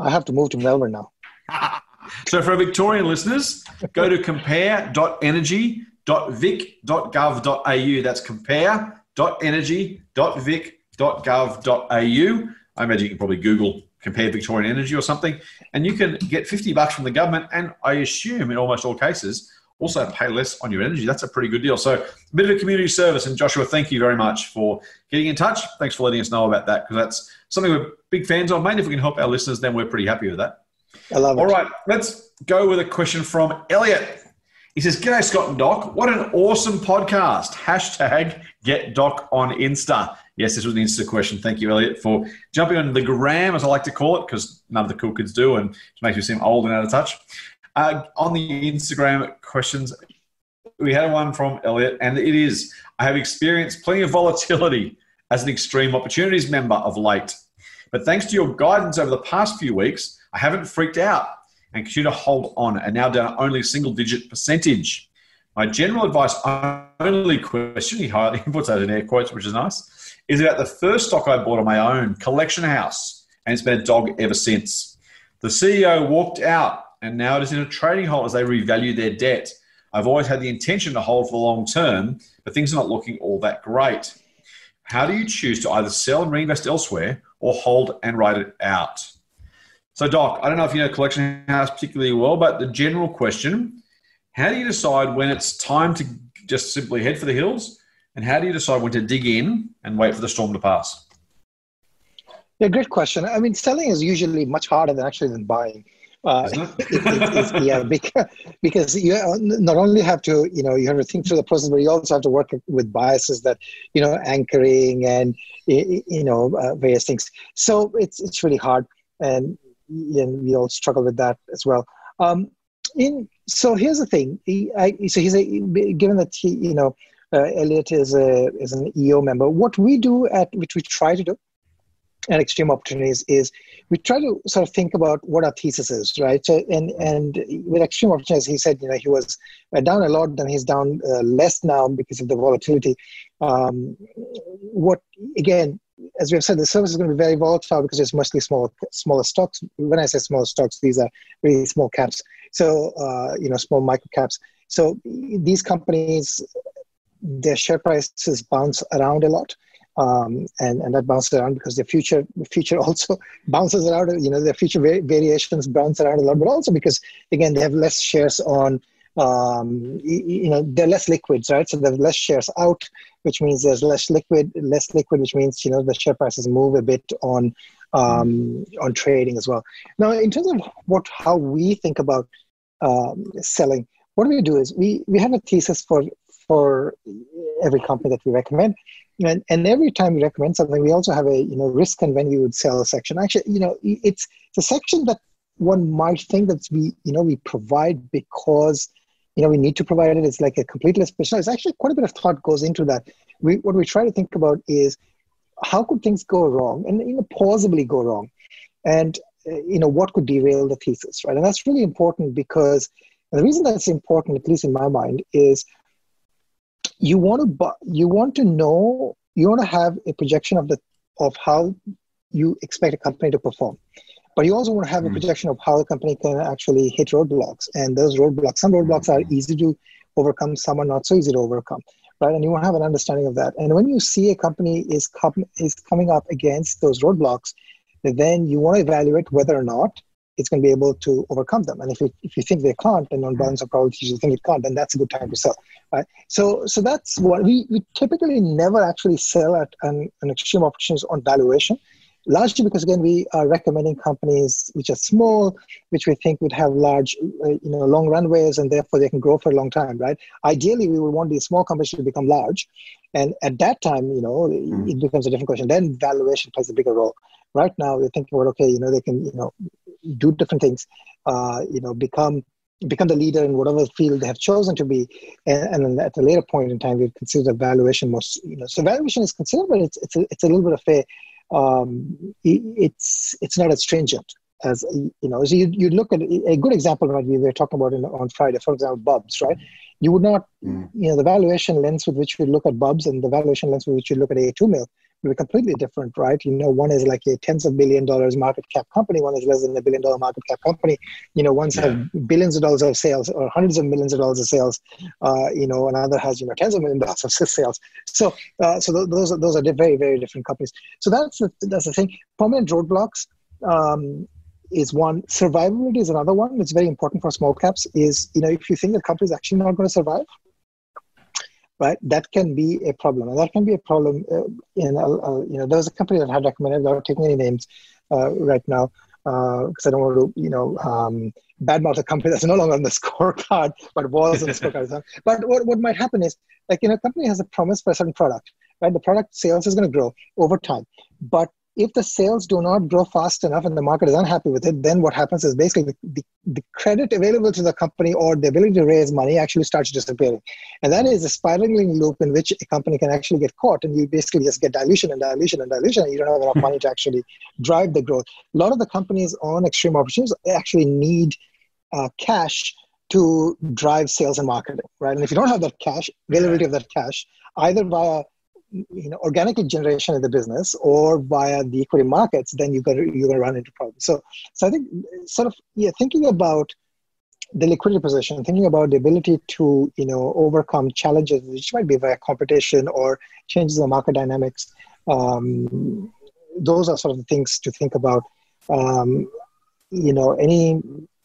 I have to move to Melbourne now. so for our Victorian listeners, go to compare.energy.vic.gov.au. That's compare.energy.vic.gov.au. I imagine you can probably Google compare Victorian Energy or something, and you can get 50 bucks from the government, and I assume in almost all cases, also pay less on your energy. That's a pretty good deal. So, a bit of a community service. And Joshua, thank you very much for getting in touch. Thanks for letting us know about that because that's something we're big fans of. Mainly, if we can help our listeners, then we're pretty happy with that. I love it. All right, let's go with a question from Elliot. He says, G'day, Scott and Doc. What an awesome podcast. Hashtag get Doc on Insta. Yes, this was an Insta question. Thank you, Elliot, for jumping on the gram, as I like to call it, because none of the cool kids do, and it makes me seem old and out of touch. Uh, on the Instagram questions, we had one from Elliot, and it is I have experienced plenty of volatility as an extreme opportunities member of late. But thanks to your guidance over the past few weeks, I haven't freaked out and continue to hold on and now down only a single digit percentage. My general advice only question, he puts that in air quotes, which is nice, is about the first stock I bought on my own, Collection House, and it's been a dog ever since. The CEO walked out and now it is in a trading halt as they revalue their debt. I've always had the intention to hold for the long term, but things are not looking all that great. How do you choose to either sell and reinvest elsewhere or hold and ride it out? So, Doc, I don't know if you know Collection House particularly well, but the general question how do you decide when it's time to just simply head for the hills? And how do you decide when to dig in and wait for the storm to pass? Yeah, great question. I mean, selling is usually much harder than actually than buying. Uh, it, it, yeah, because, because you not only have to, you know, you have to think through the process, but you also have to work with biases that, you know, anchoring and, you know, uh, various things. So it's it's really hard, and, and we all struggle with that as well. Um, in so here's the thing. He, I, so he's a given that he, you know, uh, Elliot is a is an EO member. What we do at which we try to do at Extreme Opportunities is we try to sort of think about what our thesis is, right? So, and and with extreme opportunities, he said, you know, he was uh, down a lot, then he's down uh, less now because of the volatility. Um, what again, as we have said, the service is going to be very volatile because it's mostly small, smaller stocks. When I say small stocks, these are really small caps. So, uh, you know, small micro caps. So these companies, their share prices bounce around a lot um, and and that bounces around because the future future also bounces around. You know, the future variations bounce around a lot, but also because again they have less shares on. Um, you know, they're less liquids, right? So there's less shares out, which means there's less liquid, less liquid, which means you know the share prices move a bit on um, on trading as well. Now, in terms of what how we think about um, selling, what we do is we we have a thesis for for every company that we recommend and, and every time we recommend something, we also have a you know risk and when you would sell section. Actually, you know, it's, it's a section that one might think that we you know we provide because you know we need to provide it. It's like a complete list, but it's actually quite a bit of thought goes into that. We what we try to think about is how could things go wrong and you know plausibly go wrong, and uh, you know what could derail the thesis, right? And that's really important because the reason that's important, at least in my mind, is you want to you want to know you want to have a projection of the of how you expect a company to perform but you also want to have a hmm. projection of how the company can actually hit roadblocks and those roadblocks some roadblocks are easy to overcome some are not so easy to overcome right and you want to have an understanding of that and when you see a company is com- is coming up against those roadblocks then you want to evaluate whether or not it's going to be able to overcome them. And if you, if you think they can't, and on balance of probabilities you think it can't, then that's a good time to sell. Right? So so that's what we, we typically never actually sell at an, an extreme opportunities on valuation. Largely because again we are recommending companies which are small, which we think would have large, uh, you know, long runways, and therefore they can grow for a long time, right? Ideally, we would want these small companies to become large, and at that time, you know, mm. it becomes a different question. Then valuation plays a bigger role. Right now, we're thinking about okay, you know, they can, you know, do different things, uh, you know, become become the leader in whatever field they have chosen to be, and, and then at a later point in time, we consider valuation most. You know, so valuation is considered, but it's it's a, it's a little bit of a um, it's it's not as stringent as you know. So you you look at a good example, right? We were talking about in, on Friday, for example, Bubs, right? You would not, mm. you know, the valuation lens with which we look at Bubs and the valuation lens with which you look at A2 Milk be completely different, right? You know, one is like a tens of billion dollars market cap company, one is less than a billion dollar market cap company. You know, one's yeah. have billions of dollars of sales or hundreds of millions of dollars of sales. Uh, you know, another has you know tens of million dollars of sales. So, uh, so th- those are those are very very different companies. So that's the, that's the thing. Permanent roadblocks. Um, is one survivability is another one it's very important for small caps is you know if you think the company is actually not going to survive right? That can be a problem, and that can be a problem. Uh, in uh, you know, there was a company that had recommended without taking any names uh, right now because uh, I don't want to, you know, um, badmouth a company that's no longer on the scorecard, but was on the scorecard. but what, what might happen is, like, you know, a company has a promise for a certain product, right? The product sales is going to grow over time, but if the sales do not grow fast enough and the market is unhappy with it, then what happens is basically the, the, credit available to the company or the ability to raise money actually starts disappearing. And that is a spiraling loop in which a company can actually get caught and you basically just get dilution and dilution and dilution and you don't have enough money to actually drive the growth. A lot of the companies on extreme opportunities actually need uh, cash to drive sales and marketing, right? And if you don't have that cash, availability of that cash, either via you know organically generation in the business or via the equity markets, then you're gonna you're gonna run into problems. So so I think sort of yeah, thinking about the liquidity position, thinking about the ability to you know overcome challenges which might be via competition or changes in the market dynamics. Um, those are sort of the things to think about. Um, you know, any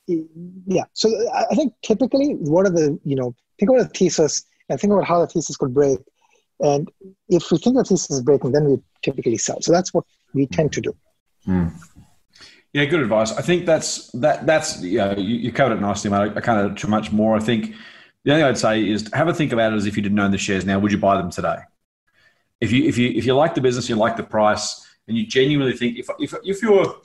yeah. So I think typically, what are the you know think about the thesis and think about how the thesis could break. And if we think the thesis is breaking, then we typically sell. So that's what we tend to do. Mm. Yeah, good advice. I think that's that. That's yeah, you, you covered it nicely, mate. I can't add too much more. I think the only thing I'd say is have a think about it as if you didn't own the shares now. Would you buy them today? If you if you if you like the business, you like the price, and you genuinely think if if if you're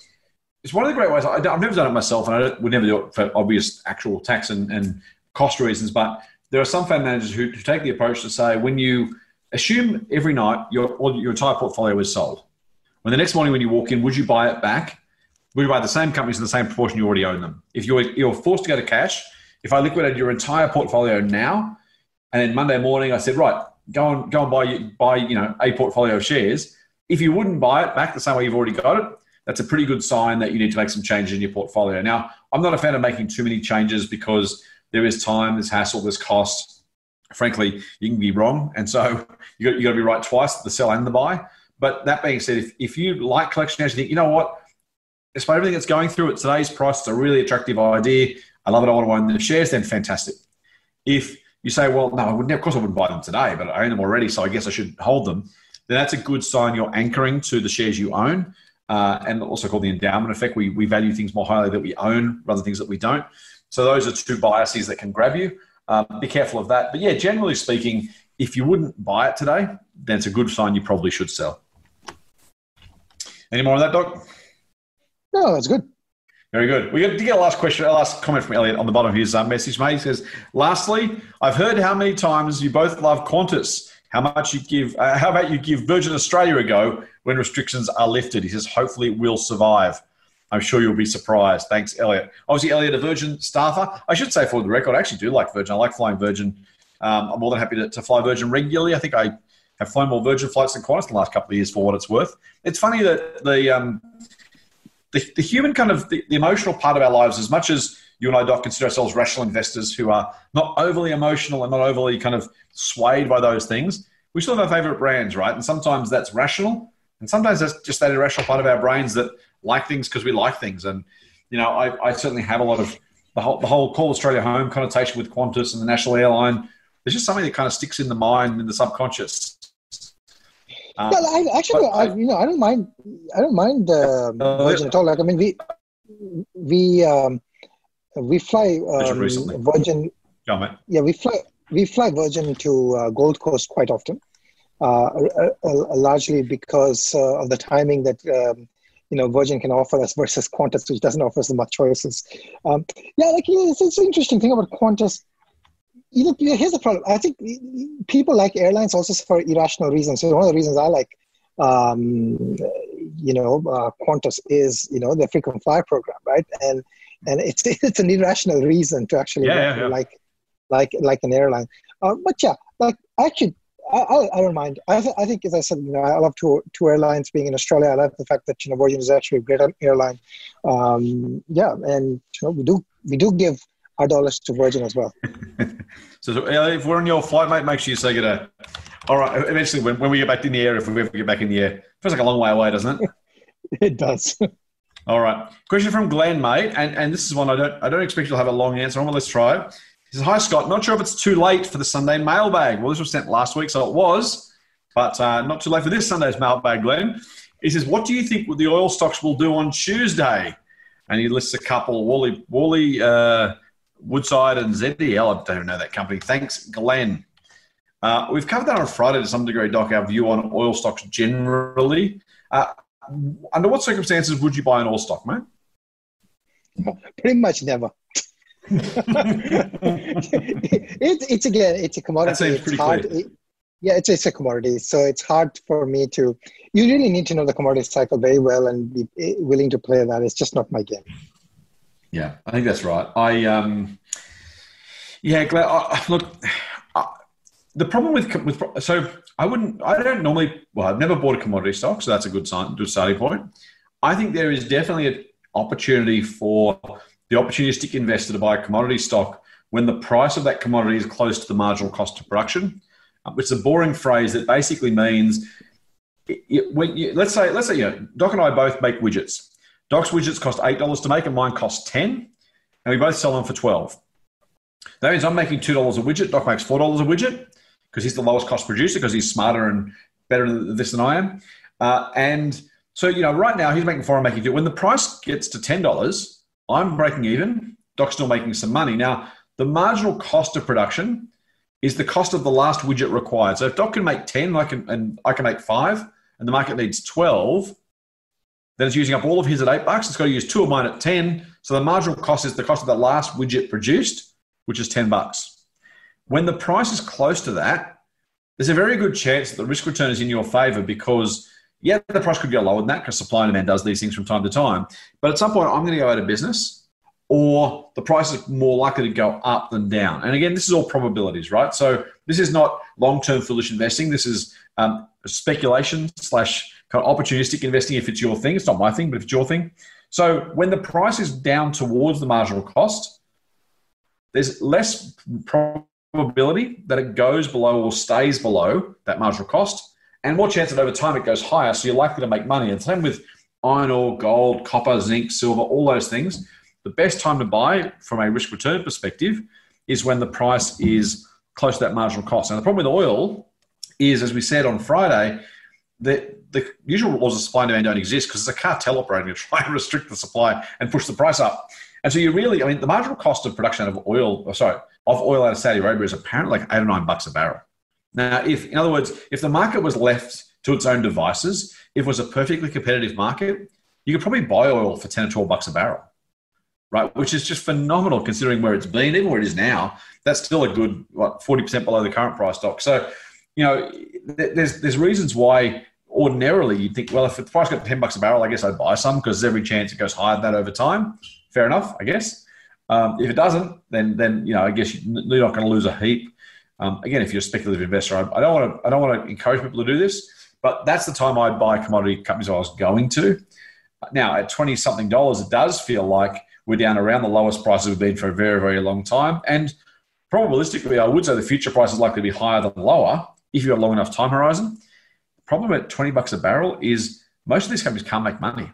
it's one of the great ways. I, have never done it myself, and I would never do it for obvious actual tax and, and cost reasons. But there are some fund managers who, who take the approach to say when you assume every night your your entire portfolio is sold. When the next morning when you walk in, would you buy it back? Would you buy the same companies in the same proportion you already own them? If you're you're forced to go to cash, if I liquidated your entire portfolio now, and then Monday morning I said, right, go and go and buy buy you know a portfolio of shares. If you wouldn't buy it back the same way you've already got it, that's a pretty good sign that you need to make some changes in your portfolio. Now, I'm not a fan of making too many changes because there is time, there's hassle, there's cost. Frankly, you can be wrong, and so you got, you got to be right twice: the sell and the buy. But that being said, if, if you like collection house, you think, you know what, despite everything that's going through at today's price, it's a really attractive idea. I love it. I want to own the shares. Then fantastic. If you say, well, no, I wouldn't. Of course, I wouldn't buy them today, but I own them already, so I guess I should hold them. Then that's a good sign you're anchoring to the shares you own, uh, and also called the endowment effect. We we value things more highly that we own rather than things that we don't. So those are two biases that can grab you. Um, be careful of that. But yeah, generally speaking, if you wouldn't buy it today, then it's a good sign you probably should sell. Any more on that, Doc? No, that's good. Very good. We to get a last question, a last comment from Elliot on the bottom of his uh, message, mate. He says, "Lastly, I've heard how many times you both love Qantas. How much you give? Uh, how about you give Virgin Australia a go when restrictions are lifted?" He says, "Hopefully, it will survive." I'm sure you'll be surprised. Thanks, Elliot. Obviously, Elliot, a Virgin staffer. I should say for the record, I actually do like Virgin. I like flying Virgin. Um, I'm more than happy to, to, fly Virgin regularly. I think I have flown more Virgin flights than Qantas in the last couple of years for what it's worth. It's funny that the um, the, the, human kind of the, the, emotional part of our lives, as much as you and I, Doc, consider ourselves rational investors who are not overly emotional and not overly kind of swayed by those things, we still have our favorite brands, right? And sometimes that's rational, and sometimes that's just that irrational part of our brains that like things because we like things. And you know, I, I certainly have a lot of the whole, the whole call Australia home connotation with Qantas and the national airline. There's just something that kind of sticks in the mind in the subconscious. Um, yeah, I, actually, I, you know, I don't mind. I don't mind uh, Virgin at all. Like, I mean, we we um, we fly um, Virgin. yeah, we fly we fly Virgin to uh, Gold Coast quite often, uh, uh, uh largely because uh, of the timing that um, you know Virgin can offer us versus Qantas, which doesn't offer us much choices. Um, yeah, like it's, it's an interesting thing about Qantas. You know, here's the problem. I think people like airlines also for irrational reasons. So one of the reasons I like, um, you know, uh, Qantas is you know the frequent flyer program, right? And and it's it's an irrational reason to actually yeah, yeah, yeah. like like like an airline. Uh, but yeah, like actually I, I, don't mind. I, th- I think, as I said, you know, I love two, two airlines being in Australia. I love the fact that you know Virgin is actually a great airline. Um, yeah, and you know, we do we do give our dollars to Virgin as well. so if we're on your flight, mate, make sure you say good. Uh, all right, eventually when, when we get back in the air, if we ever get back in the air, feels like a long way away, doesn't it? it does. All right. Question from Glenn, mate, and, and this is one I don't I don't expect you'll have a long answer on, but let's try it. He says, Hi, Scott. Not sure if it's too late for the Sunday mailbag. Well, this was sent last week, so it was, but uh, not too late for this Sunday's mailbag, Glenn. He says, What do you think the oil stocks will do on Tuesday? And he lists a couple Wally, Wally uh, Woodside, and ZDL. I don't know that company. Thanks, Glenn. Uh, we've covered that on Friday to some degree, Doc, our view on oil stocks generally. Uh, under what circumstances would you buy an oil stock, mate? Pretty much never. it, it's again, it's a commodity. That seems pretty hard, clear. It, yeah, it's, it's a commodity. So it's hard for me to, you really need to know the commodity cycle very well and be eh, willing to play that. It's just not my game. Yeah, I think that's right. I, um, yeah, glad, look, the problem with with so I wouldn't I don't normally well I've never bought a commodity stock, so that's a good sign, good starting point. I think there is definitely an opportunity for the opportunistic investor to buy a commodity stock when the price of that commodity is close to the marginal cost of production. It's a boring phrase that basically means when you, let's say let's say you know, Doc and I both make widgets. Doc's widgets cost eight dollars to make, and mine costs ten, and we both sell them for twelve. That means I'm making two dollars a widget. Doc makes four dollars a widget because he's the lowest cost producer because he's smarter and better at this than I am. Uh, and so you know, right now he's making four, I'm making two. When the price gets to ten dollars, I'm breaking even. Doc's still making some money. Now, the marginal cost of production is the cost of the last widget required. So if Doc can make 10 I can, and I can make five, and the market needs 12, then it's using up all of his at eight bucks. It's got to use two of mine at 10. So the marginal cost is the cost of the last widget produced, which is 10 bucks. When the price is close to that, there's a very good chance that the risk return is in your favor because, yeah, the price could go lower than that because supply and demand does these things from time to time. But at some point, I'm going to go out of business or the price is more likely to go up than down. And again, this is all probabilities, right? So this is not long-term foolish investing. This is um, speculation slash kind of opportunistic investing if it's your thing. It's not my thing, but if it's your thing. So when the price is down towards the marginal cost, there's less probability that it goes below or stays below that marginal cost, and more chance that over time it goes higher. So you're likely to make money. And same with iron ore, gold, copper, zinc, silver, all those things the best time to buy from a risk return perspective is when the price is close to that marginal cost. And the problem with oil is, as we said on Friday, that the usual laws of supply and demand don't exist because it's a cartel operating to try and restrict the supply and push the price up. And so you really, I mean, the marginal cost of production of oil, or sorry, of oil out of Saudi Arabia is apparently like eight or nine bucks a barrel. Now, if, in other words, if the market was left to its own devices, if it was a perfectly competitive market, you could probably buy oil for 10 or 12 bucks a barrel right? Which is just phenomenal considering where it's been, even where it is now. That's still a good what forty percent below the current price stock. So, you know, there's there's reasons why ordinarily you'd think, well, if the price got ten bucks a barrel, I guess I'd buy some because there's every chance it goes higher than that over time. Fair enough, I guess. Um, if it doesn't, then then you know, I guess you're not going to lose a heap. Um, again, if you're a speculative investor, I, I don't want to I don't want to encourage people to do this, but that's the time I'd buy commodity companies I was going to. Now at twenty something dollars, it does feel like we're down around the lowest prices we've been for a very, very long time. And probabilistically, I would say the future price is likely to be higher than lower if you've a long enough time horizon. The problem at 20 bucks a barrel is most of these companies can't make money.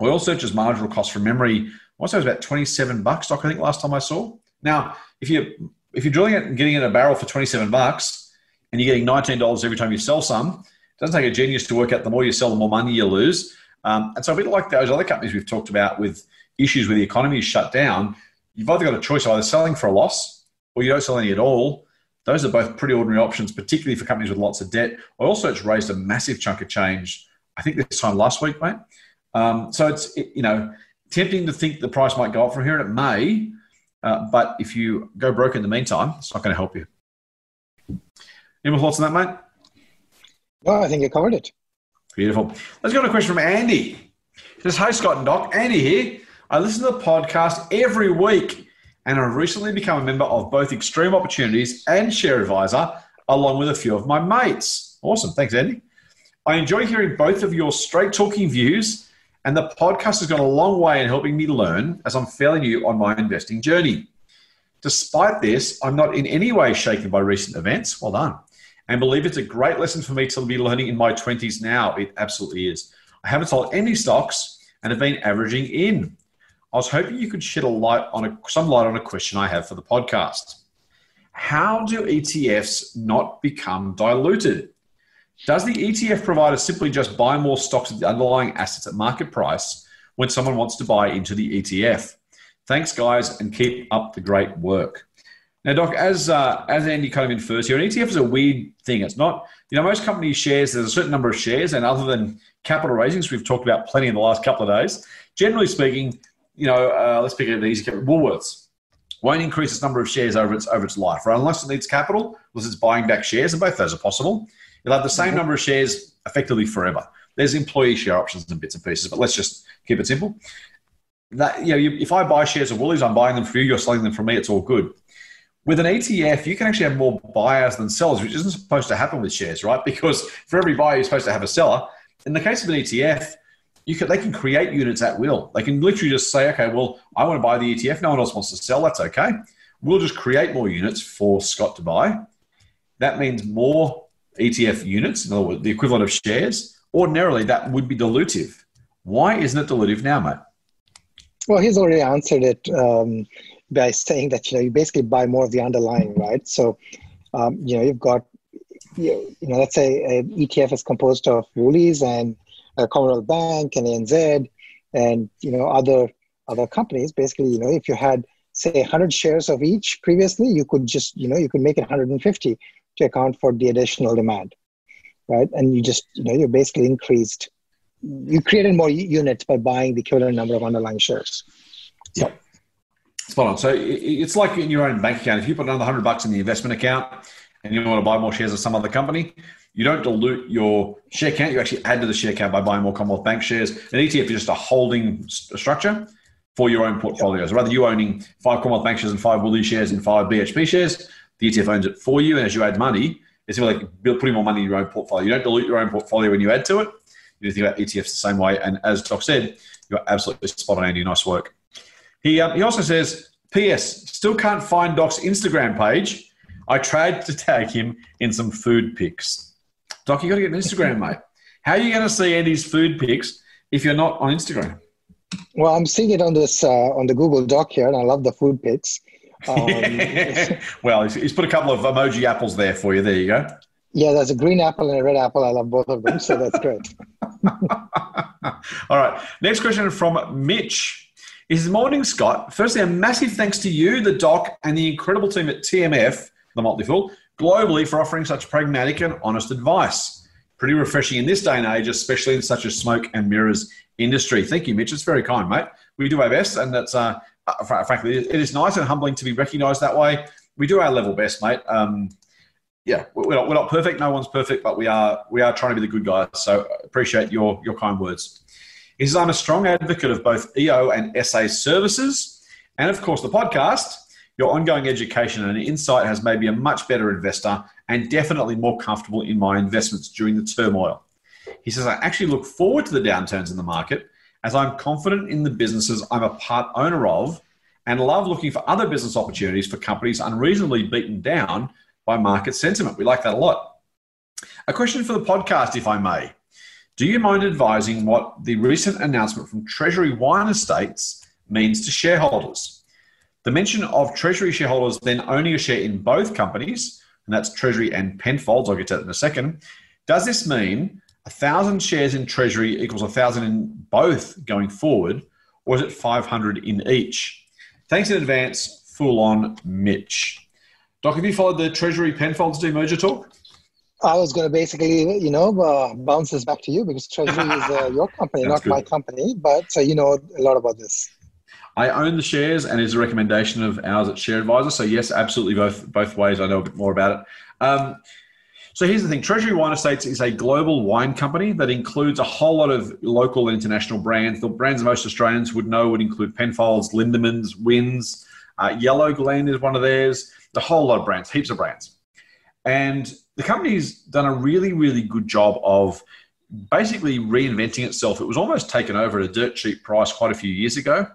Oil Search's marginal cost from memory, I it was about 27 bucks, stock I think last time I saw. Now, if you if you're drilling it and getting in a barrel for 27 bucks and you're getting $19 every time you sell some, it doesn't take a genius to work out the more you sell, the more money you lose. Um, and so a bit like those other companies we've talked about with issues where the economy is shut down, you've either got a choice of either selling for a loss or you don't sell any at all. Those are both pretty ordinary options, particularly for companies with lots of debt. I also it's raised a massive chunk of change. I think this time last week, mate. Um, so it's it, you know tempting to think the price might go up from here, and it may. Uh, but if you go broke in the meantime, it's not going to help you. Any more thoughts on that, mate? No, I think you covered it. Beautiful. Let's go to a question from Andy. He says, Hey, Scott and Doc. Andy here. I listen to the podcast every week and I've recently become a member of both Extreme Opportunities and Share Advisor, along with a few of my mates. Awesome. Thanks, Andy. I enjoy hearing both of your straight talking views, and the podcast has gone a long way in helping me learn as I'm fairly new on my investing journey. Despite this, I'm not in any way shaken by recent events. Well done. And believe it's a great lesson for me to be learning in my 20s now. It absolutely is. I haven't sold any stocks and have been averaging in. I was hoping you could shed a light on a, some light on a question I have for the podcast. How do ETFs not become diluted? Does the ETF provider simply just buy more stocks of the underlying assets at market price when someone wants to buy into the ETF? Thanks, guys, and keep up the great work. Now, Doc, as uh, as Andy kind of infers here, an ETF is a weird thing. It's not, you know, most company shares, there's a certain number of shares, and other than capital raisings, we've talked about plenty in the last couple of days, generally speaking, you know, uh, let's pick an easy Woolworths won't increase its number of shares over its over its life, right? Unless it needs capital, unless it's buying back shares, and both those are possible. You'll have the same mm-hmm. number of shares effectively forever. There's employee share options and bits and pieces, but let's just keep it simple. That you know, you, if I buy shares of Woolies, I'm buying them for you. You're selling them for me. It's all good. With an ETF, you can actually have more buyers than sellers, which isn't supposed to happen with shares, right? Because for every buyer, you're supposed to have a seller. In the case of an ETF, you can, they can create units at will. They can literally just say, okay, well, I want to buy the ETF. No one else wants to sell. That's okay. We'll just create more units for Scott to buy. That means more ETF units, in other words, the equivalent of shares. Ordinarily, that would be dilutive. Why isn't it dilutive now, mate? Well, he's already answered it um, by saying that you know you basically buy more of the underlying, right? So, um, you know, you've got you know, let's say an ETF is composed of Woolies and uh, Commonwealth Bank and ANZ and you know other other companies. Basically, you know, if you had say 100 shares of each previously, you could just you know you could make it 150 to account for the additional demand, right? And you just you know you basically increased you created more units by buying the equivalent number of underlying shares. So. Yeah. Spot on. So it's like in your own bank account. If you put another hundred bucks in the investment account and you want to buy more shares of some other company, you don't dilute your share count. You actually add to the share count by buying more Commonwealth Bank shares. An ETF is just a holding structure for your own portfolios. Rather, you owning five Commonwealth Bank shares and five Woolly shares and five BHP shares, the ETF owns it for you. And as you add money, it's like putting more money in your own portfolio. You don't dilute your own portfolio when you add to it. You think about ETFs the same way. And as Doc said, you're absolutely spot on, Andy. Nice work. He, um, he also says, P.S. Still can't find Doc's Instagram page. I tried to tag him in some food pics. Doc, you got to get an Instagram, mate. How are you going to see Andy's food pics if you're not on Instagram? Well, I'm seeing it on this uh, on the Google Doc here, and I love the food pics. Um, well, he's, he's, put a couple of emoji apples there for you. There you go. Yeah, there's a green apple and a red apple. I love both of them, so that's great. All right. Next question from Mitch. Is morning, Scott. Firstly, a massive thanks to you, the doc, and the incredible team at TMF, the Motley Fool, globally for offering such pragmatic and honest advice. Pretty refreshing in this day and age, especially in such a smoke and mirrors industry. Thank you, Mitch. It's very kind, mate. We do our best, and that's uh, frankly, it is nice and humbling to be recognised that way. We do our level best, mate. Um, yeah, we're not, we're not perfect. No one's perfect, but we are we are trying to be the good guys. So appreciate your your kind words. He says, I'm a strong advocate of both EO and SA services, and of course the podcast. Your ongoing education and insight has made me a much better investor and definitely more comfortable in my investments during the turmoil. He says, I actually look forward to the downturns in the market as I'm confident in the businesses I'm a part owner of and love looking for other business opportunities for companies unreasonably beaten down by market sentiment. We like that a lot. A question for the podcast, if I may. Do you mind advising what the recent announcement from Treasury Wine Estates means to shareholders? The mention of Treasury shareholders then owning a share in both companies, and that's Treasury and Penfolds, I'll get to that in a second. Does this mean a thousand shares in Treasury equals a thousand in both going forward, or is it 500 in each? Thanks in advance, full on Mitch. Doc, have you followed the Treasury Penfolds demerger talk? I was going to basically, you know, uh, bounce this back to you because Treasury is uh, your company, not good. my company, but uh, you know a lot about this. I own the shares, and it's a recommendation of ours at Share Advisor. So yes, absolutely, both both ways. I know a bit more about it. Um, so here's the thing: Treasury Wine Estates is a global wine company that includes a whole lot of local and international brands. The brands most Australians would know would include Penfolds, Lindemans, Wynns, uh, Yellowglen is one of theirs a whole lot of brands, heaps of brands. And the company's done a really, really good job of basically reinventing itself. It was almost taken over at a dirt cheap price quite a few years ago.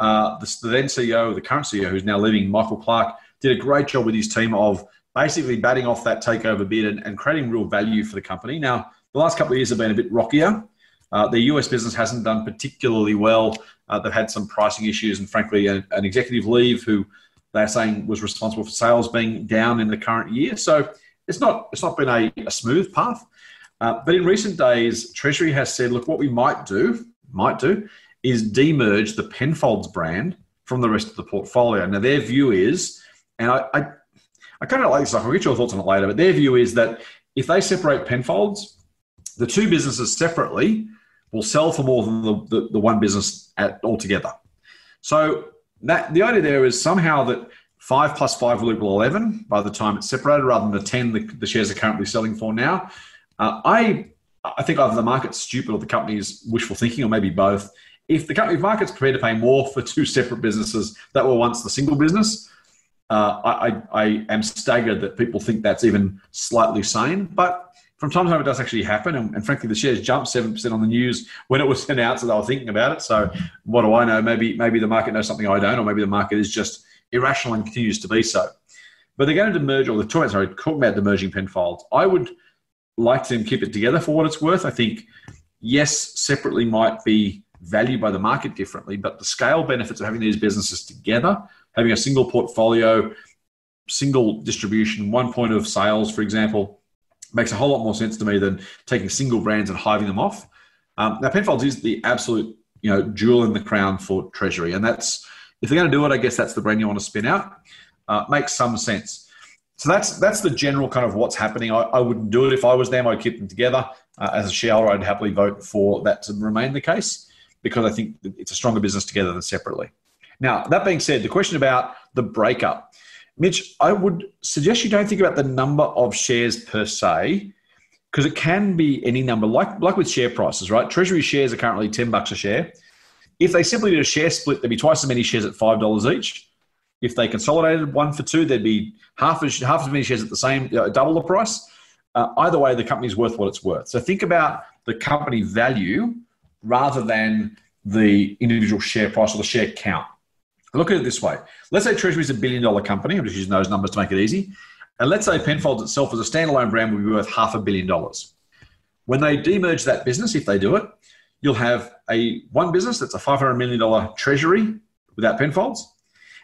Uh, the, the, then CEO, the current CEO, who's now leaving, Michael Clarke, did a great job with his team of basically batting off that takeover bid and, and creating real value for the company. Now, the last couple of years have been a bit rockier. Uh, the US business hasn't done particularly well. Uh, they've had some pricing issues and, frankly, a, an executive leave who they're saying was responsible for sales being down in the current year. So it's not it's not been a, a smooth path. Uh, but in recent days, Treasury has said, look, what we might do might do is demerge the Penfolds brand from the rest of the portfolio. Now their view is, and I I, I kind of like this. I'll get your thoughts on it later. But their view is that if they separate Penfolds, the two businesses separately will sell for more than the, the, the one business at, altogether. So that the idea there is somehow that five plus five will equal 11 by the time it's separated rather than the 10 the, the shares are currently selling for now. Uh, I, I think either the market's stupid or the company's wishful thinking or maybe both. If the company, if market's prepared to pay more for two separate businesses that were once the single business, uh, I, I, am staggered that people think that's even slightly sane. But from time to time, it does actually happen. And, and frankly, the shares jumped 7% on the news when it was announced that they were thinking about it. So what do I know? Maybe, maybe the market knows something I don't, or maybe the market is just irrational and continues to be so. But they're going to demerge, or they're talking, sorry, talking about demerging Penfolds. I would like them to keep it together for what it's worth. I think, yes, separately might be valued by the market differently, but the scale benefits of having these businesses together, having a single portfolio, single distribution, one point of sales, for example, makes a whole lot more sense to me than taking single brands and hiving them off. Um, now, Penfolds is the absolute you know jewel in the crown for Treasury, and that's if they're going to do it, I guess that's the brand you want to spin out. Uh, makes some sense. So that's that's the general kind of what's happening. I, I wouldn't do it if I was them. I'd keep them together. Uh, as a shareholder, I'd happily vote for that to remain the case because I think it's a stronger business together than separately. Now, that being said, the question about the breakup, Mitch, I would suggest you don't think about the number of shares per se, because it can be any number, like, like with share prices, right? Treasury shares are currently 10 bucks a share. If they simply did a share split, there'd be twice as many shares at $5 each. If they consolidated one for two, there'd be half as, half as many shares at the same, uh, double the price. Uh, either way, the company's worth what it's worth. So think about the company value rather than the individual share price or the share count. Look at it this way. Let's say Treasury is a billion dollar company. I'm just using those numbers to make it easy. And let's say Penfolds itself as a standalone brand will be worth half a billion dollars. When they demerge that business, if they do it, you'll have a one business that's a $500 million treasury without Penfolds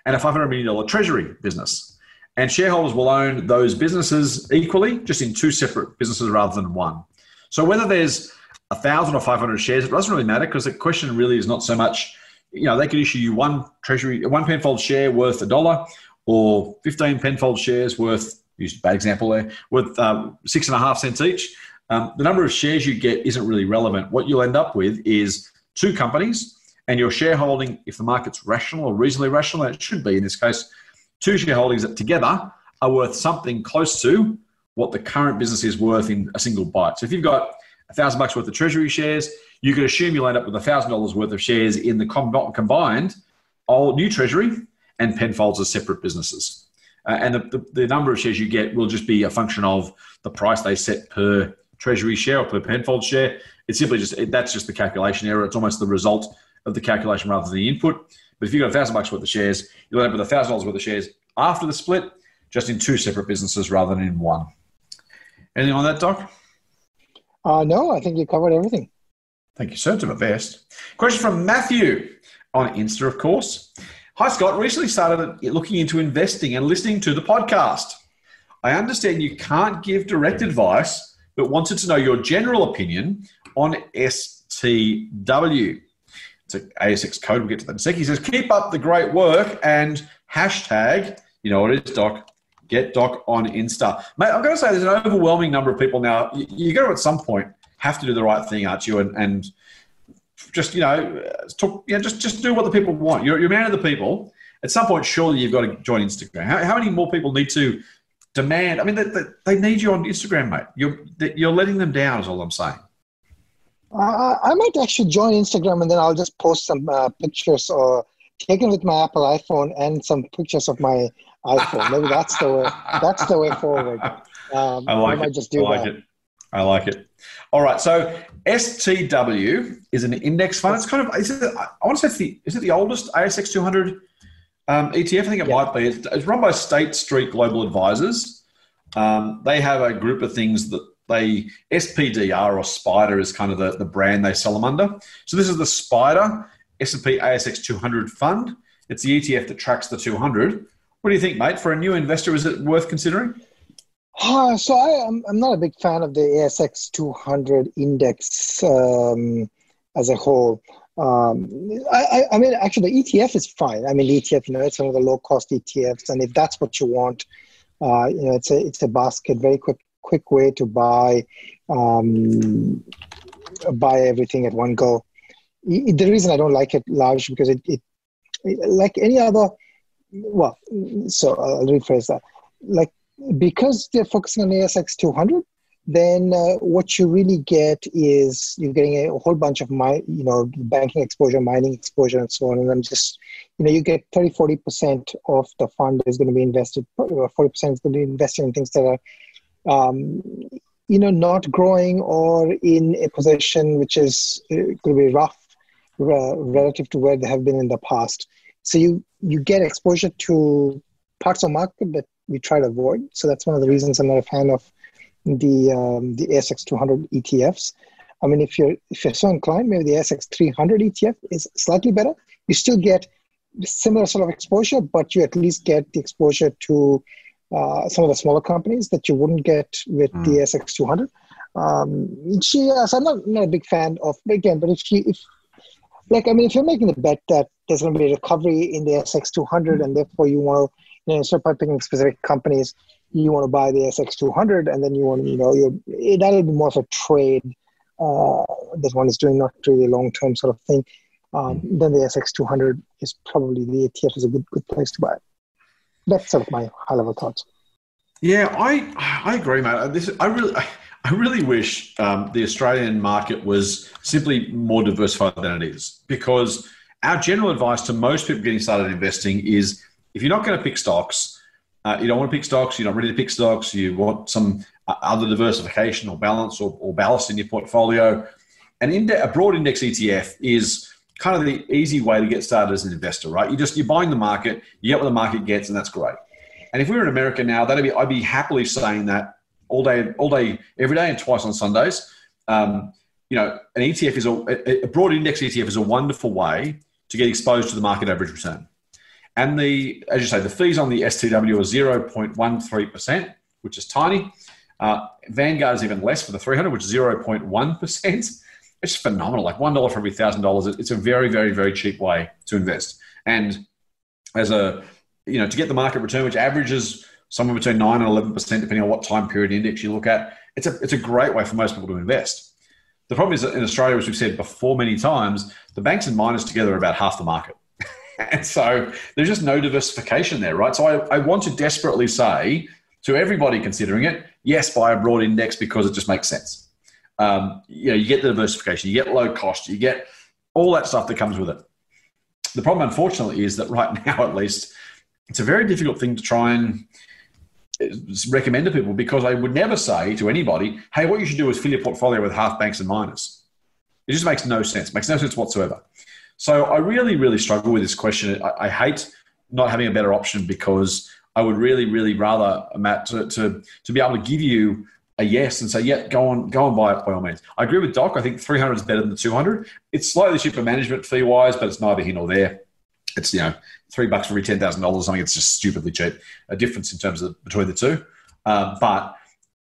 and a $500 million treasury business. And shareholders will own those businesses equally, just in two separate businesses rather than one. So whether there's a thousand or 500 shares, it doesn't really matter because the question really is not so much, you know, they could issue you one treasury, one Penfold share worth a dollar or 15 Penfold shares worth, use a bad example there, worth um, six and a half cents each. Um, the number of shares you get isn't really relevant. What you'll end up with is two companies and your shareholding, if the market's rational or reasonably rational, and it should be in this case, two shareholdings that together are worth something close to what the current business is worth in a single bite. So if you've got a thousand bucks worth of treasury shares, you could assume you'll end up with a thousand dollars worth of shares in the combined old new treasury and Penfolds as separate businesses. Uh, and the, the, the, number of shares you get will just be a function of the price they set per treasury share or per Penfold share. It's simply just it, that's just the calculation error. It's almost the result of the calculation rather than the input. But if you've got a thousand bucks worth of shares, you'll end up with a thousand dollars worth of shares after the split, just in two separate businesses rather than in one. Anything on that, Doc? Uh, no, I think you covered everything. Thank you, sir. To my best. Question from Matthew on Insta, of course. Hi, Scott. Recently started looking into investing and listening to the podcast. I understand you can't give direct advice, but wanted to know your general opinion on STW. It's an ASX code. We'll get to that in a second. He says, keep up the great work and hashtag, you know what it is, Doc, Get Doc on Insta. Mate, I'm going to say there's an overwhelming number of people now. You, you got to at some point have to do the right thing, aren't you? And, and just, you know, talk, you know, just, just do what the people want. You're, you're a man of the people. At some point, surely you've got to join Instagram. How, how many more people need to demand? I mean, they, they, they need you on Instagram, mate. You're, you're letting them down, is all I'm saying. Uh, I might actually join Instagram and then I'll just post some uh, pictures or taken with my Apple iPhone and some pictures of my iPhone. Maybe that's the way. That's the way forward. Um, I like I it. Just do I like that. it. I like it. All right. So STW is an index fund. It's kind of. Is it, I want to say it's the. Is it the oldest ASX 200 um, ETF? I think it yeah. might be. It's, it's, run by State Street Global Advisors. Um, they have a group of things that they SPDR or Spider is kind of the, the brand they sell them under. So this is the Spider S&P ASX 200 fund. It's the ETF that tracks the 200. What do you think, mate? For a new investor, is it worth considering? Uh, so I, am I'm not a big fan of the ASX 200 index um, as a whole. Um, I, I, mean, actually, the ETF is fine. I mean, the ETF, you know, it's one of the low cost ETFs, and if that's what you want, uh, you know, it's a it's a basket, very quick quick way to buy um, buy everything at one go. The reason I don't like it large because it, it like any other well, so I'll rephrase that. Like because they're focusing on ASX 200, then uh, what you really get is you're getting a whole bunch of my you know banking exposure mining exposure and so on and then just you know you get 30 40% of the fund is going to be invested 40% is going to be invested in things that are um, you know not growing or in a position which is uh, going to be rough uh, relative to where they have been in the past so you you get exposure to parts of market that we try to avoid so that's one of the reasons i'm not a fan of the um, the ASX 200 ETFs. I mean, if you're if you're so inclined, maybe the ASX 300 ETF is slightly better. You still get similar sort of exposure, but you at least get the exposure to uh, some of the smaller companies that you wouldn't get with mm. the ASX 200. Um, yes, I'm not, not a big fan of again, but if you if like I mean, if you're making a bet that there's going to be a recovery in the ASX200, and therefore you want to you know start by picking specific companies you want to buy the ASX200 and then you want, to you know, you that'll be more of a trade uh, that one is doing, not really long term sort of thing. Um, then the ASX200 is probably the ETF is a good good place to buy. That's sort of my high level thoughts. Yeah, I I agree, mate. This I really. I really wish um, the Australian market was simply more diversified than it is because our general advice to most people getting started investing is if you're not going to pick stocks, uh, you don't want to pick stocks. You're not ready to pick stocks. You want some uh, other diversification or balance or, or ballast in your portfolio. An index, a broad index ETF is kind of the easy way to get started as an investor, right? You just you're buying the market, you get what the market gets, and that's great. And if we were in America now, that'd be I'd be happily saying that all day, all day, every day, and twice on Sundays. Um, you know, an ETF is a, a broad index ETF is a wonderful way to get exposed to the market average return. And the, as you say, the fees on the STW are 0.13%, which is tiny. Uh, Vanguard is even less for the 300, which is 0.1%. It's phenomenal. Like $1 for every $1,000. It's a very, very, very cheap way to invest. And as a, you know, to get the market return, which averages somewhere between 9 and 11%, depending on what time period index you look at, it's a, it's a great way for most people to invest. The problem is in Australia, as we've said before many times, the banks and miners together are about half the market. and so there's just no diversification there, right? So I, I want to desperately say to everybody considering it, yes, buy a broad index because it just makes sense. Um, you know, you get the diversification, you get low cost, you get all that stuff that comes with it. The problem, unfortunately, is that right now, at least, it's a very difficult thing to try and recommend to people because I would never say to anybody, hey, what you should do is fill your portfolio with half banks and miners. It just makes no sense, makes no sense whatsoever. So I really, really struggle with this question. I, I hate not having a better option because I would really, really rather, Matt, to, to, to be able to give you a yes and say, yeah, go on, go and buy it by all means. I agree with Doc. I think 300 is better than the 200. It's slightly cheaper management fee wise, but it's neither here nor there. It's, you know, three bucks for every $10,000 or something. It's just stupidly cheap. A difference in terms of between the two. Uh, but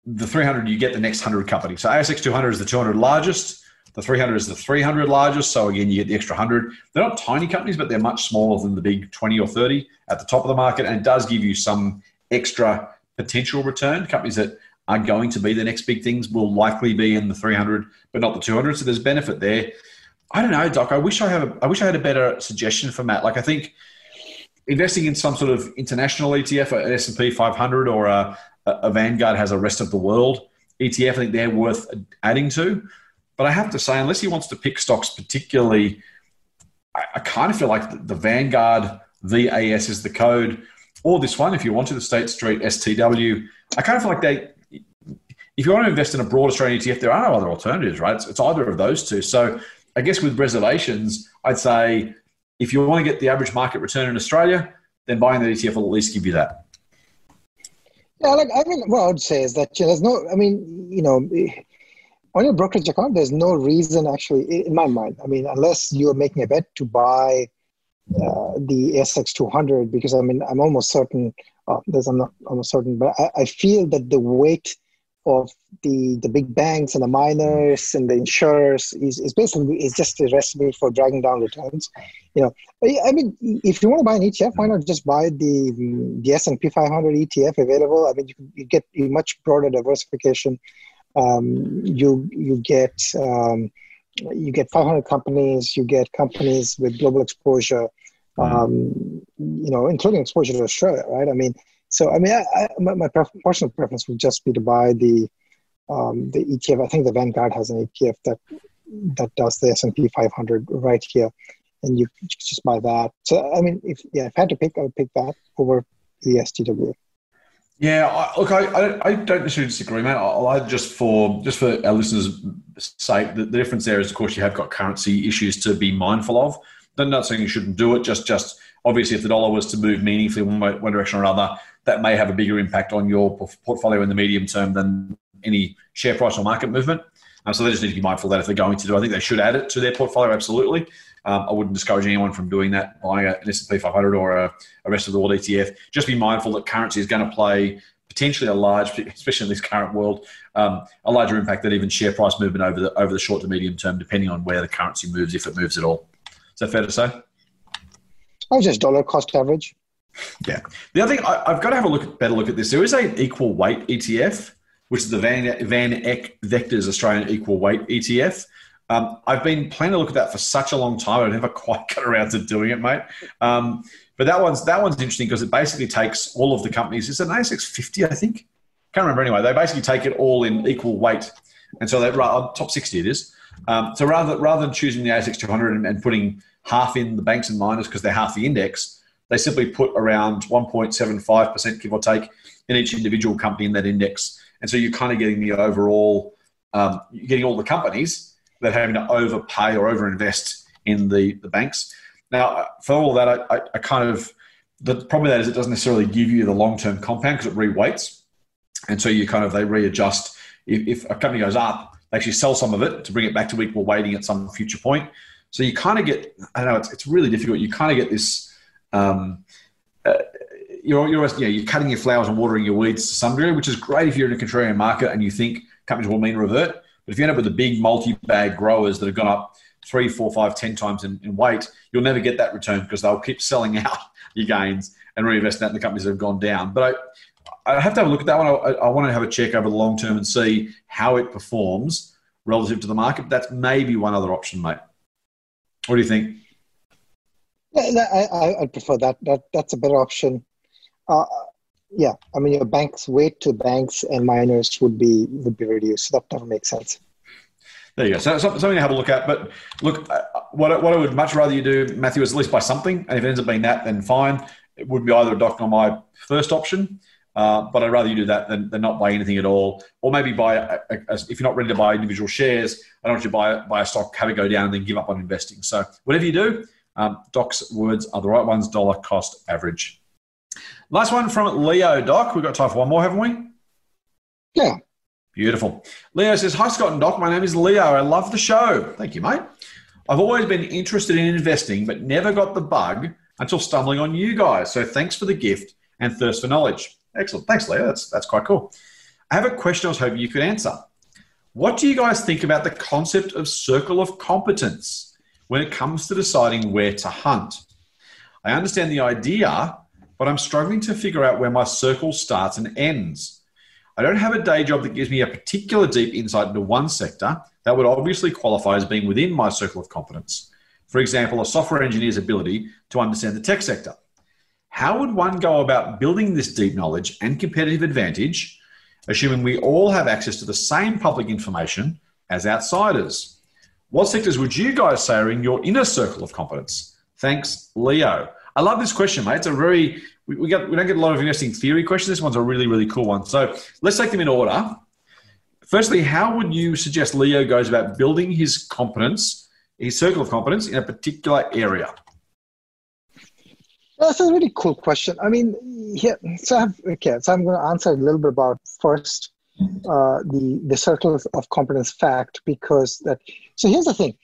the 300, you get the next 100 companies. So ASX 200 is the 200 largest. The 300 is the 300 largest. So again, you get the extra 100. They're not tiny companies, but they're much smaller than the big 20 or 30 at the top of the market. And it does give you some extra potential return. Companies that are going to be the next big things will likely be in the 300, but not the 200. So there's benefit there. I don't know, Doc. I wish I had a, I wish I had a better suggestion for Matt. Like I think investing in some sort of international ETF, an S&P 500 or a, a Vanguard has a rest of the world ETF. I think they're worth adding to. But I have to say, unless he wants to pick stocks particularly, I, I kind of feel like the, the, Vanguard VAS is the code, or this one, if you want to, the State Street STW. I kind of feel like they, if you want to invest in a broad Australian ETF, there are no other alternatives, right? It's, it's either of those two. So I guess with reservations, I'd say if you want to get the average market return in Australia, then buying the ETF will at least give you that. Yeah, like I mean, what I would say is that you there's no. I mean, you know, on your brokerage account, there's no reason actually, in my mind. I mean, unless you're making a bet to buy uh, the ASX 200, because I mean, I'm almost certain. Uh, there's I'm not almost certain, but I, I feel that the weight of the the big banks and the miners and the insurers is, is basically is just a recipe for dragging down returns. You know, I mean, if you want to buy an ETF, why not just buy the the S and P 500 ETF available? I mean, you, you get a much broader diversification um, you you get um, you get 500 companies, you get companies with global exposure, um, you know, including exposure to Australia, right? I mean, so I mean, I, I, my, my personal preference would just be to buy the um, the ETF. I think the Vanguard has an ETF that that does the S and P 500 right here, and you just buy that. So I mean, if yeah, if I had to pick, I would pick that over the STW. Yeah, I, look, I, I don't necessarily disagree, mate. I'll just for just for our listeners' sake, the, the difference there is, of course, you have got currency issues to be mindful of. I'm not saying you shouldn't do it. Just, just obviously, if the dollar was to move meaningfully one, way, one direction or another, that may have a bigger impact on your portfolio in the medium term than any share price or market movement. Um, so they just need to be mindful that if they're going to do, I think they should add it to their portfolio. Absolutely, um, I wouldn't discourage anyone from doing that, buying an S&P 500 or a, a rest of the world ETF. Just be mindful that currency is going to play potentially a large, especially in this current world, um, a larger impact than even share price movement over the over the short to medium term, depending on where the currency moves, if it moves at all. Is that fair to say? Oh, just dollar cost average. Yeah. The other thing I, have got to have a look better look at this. There is a equal weight ETF, which is the Van Van Eck Vectors Australian Equal Weight ETF. Um, I've been planning to look at that for such a long time. I've never quite got around to doing it, mate. Um, but that one's that one's interesting because it basically takes all of the companies. It's an ASX 50, I think. Can't remember anyway. They basically take it all in equal weight, and so they right top 60 it is. Um, so rather rather than choosing the ASX 200 and, and putting half in the banks and miners because they're half the index, they simply put around 1.75% give or take in each individual company in that index. And so you're kind of getting the overall, um, you're getting all the companies that are having to overpay or overinvest in the, the banks. Now, for all that, I, I, I kind of, the problem with that is it doesn't necessarily give you the long-term compound because it reweights. And so you kind of, they readjust. If, if a company goes up, they actually sell some of it to bring it back to equal weighting at some future point. So you kind of get, I don't know, it's, it's really difficult. You kind of get this, um, uh, you're, you're, yeah, you're cutting your flowers and watering your weeds to some degree, which is great if you're in a contrarian market and you think companies will mean revert. But if you end up with the big multi-bag growers that have gone up three, four, five, ten times in, in weight, you'll never get that return because they'll keep selling out your gains and reinvesting that in the companies that have gone down. But I, I have to have a look at that one. I, I want to have a check over the long term and see how it performs relative to the market. That's maybe one other option, mate. What do you think? Yeah, I, I prefer that. That that's a better option. Uh, yeah, I mean, your bank's weight to banks and miners would be would be reduced. That doesn't make sense. There you go. So something to have a look at. But look, uh, what, what I would much rather you do, Matthew, is at least buy something. And if it ends up being that, then fine. It would be either a doc or my first option. Uh, but I'd rather you do that than, than not buy anything at all. Or maybe buy, a, a, a, if you're not ready to buy individual shares, I don't want you to buy, buy a stock, have it go down, and then give up on investing. So whatever you do, um, Doc's words are the right ones, dollar cost average. Last one from Leo, Doc. We've got time for one more, haven't we? Yeah. Beautiful. Leo says, Hi, Scott and Doc. My name is Leo. I love the show. Thank you, mate. I've always been interested in investing, but never got the bug until stumbling on you guys. So thanks for the gift and thirst for knowledge. Excellent. Thanks, Leo. That's, that's quite cool. I have a question I was hoping you could answer. What do you guys think about the concept of circle of competence when it comes to deciding where to hunt? I understand the idea, but I'm struggling to figure out where my circle starts and ends. I don't have a day job that gives me a particular deep insight into one sector that would obviously qualify as being within my circle of competence. For example, a software engineer's ability to understand the tech sector. How would one go about building this deep knowledge and competitive advantage assuming we all have access to the same public information as outsiders. What sectors would you guys say are in your inner circle of competence? Thanks, Leo. I love this question, mate. It's a very we, we we don't get a lot of investing theory questions. This one's a really really cool one. So let's take them in order. Firstly, how would you suggest Leo goes about building his competence, his circle of competence in a particular area? That's a really cool question. I mean, yeah. So I have, okay. So I'm going to answer a little bit about first uh, the the circle of competence fact because that. So here's the thing,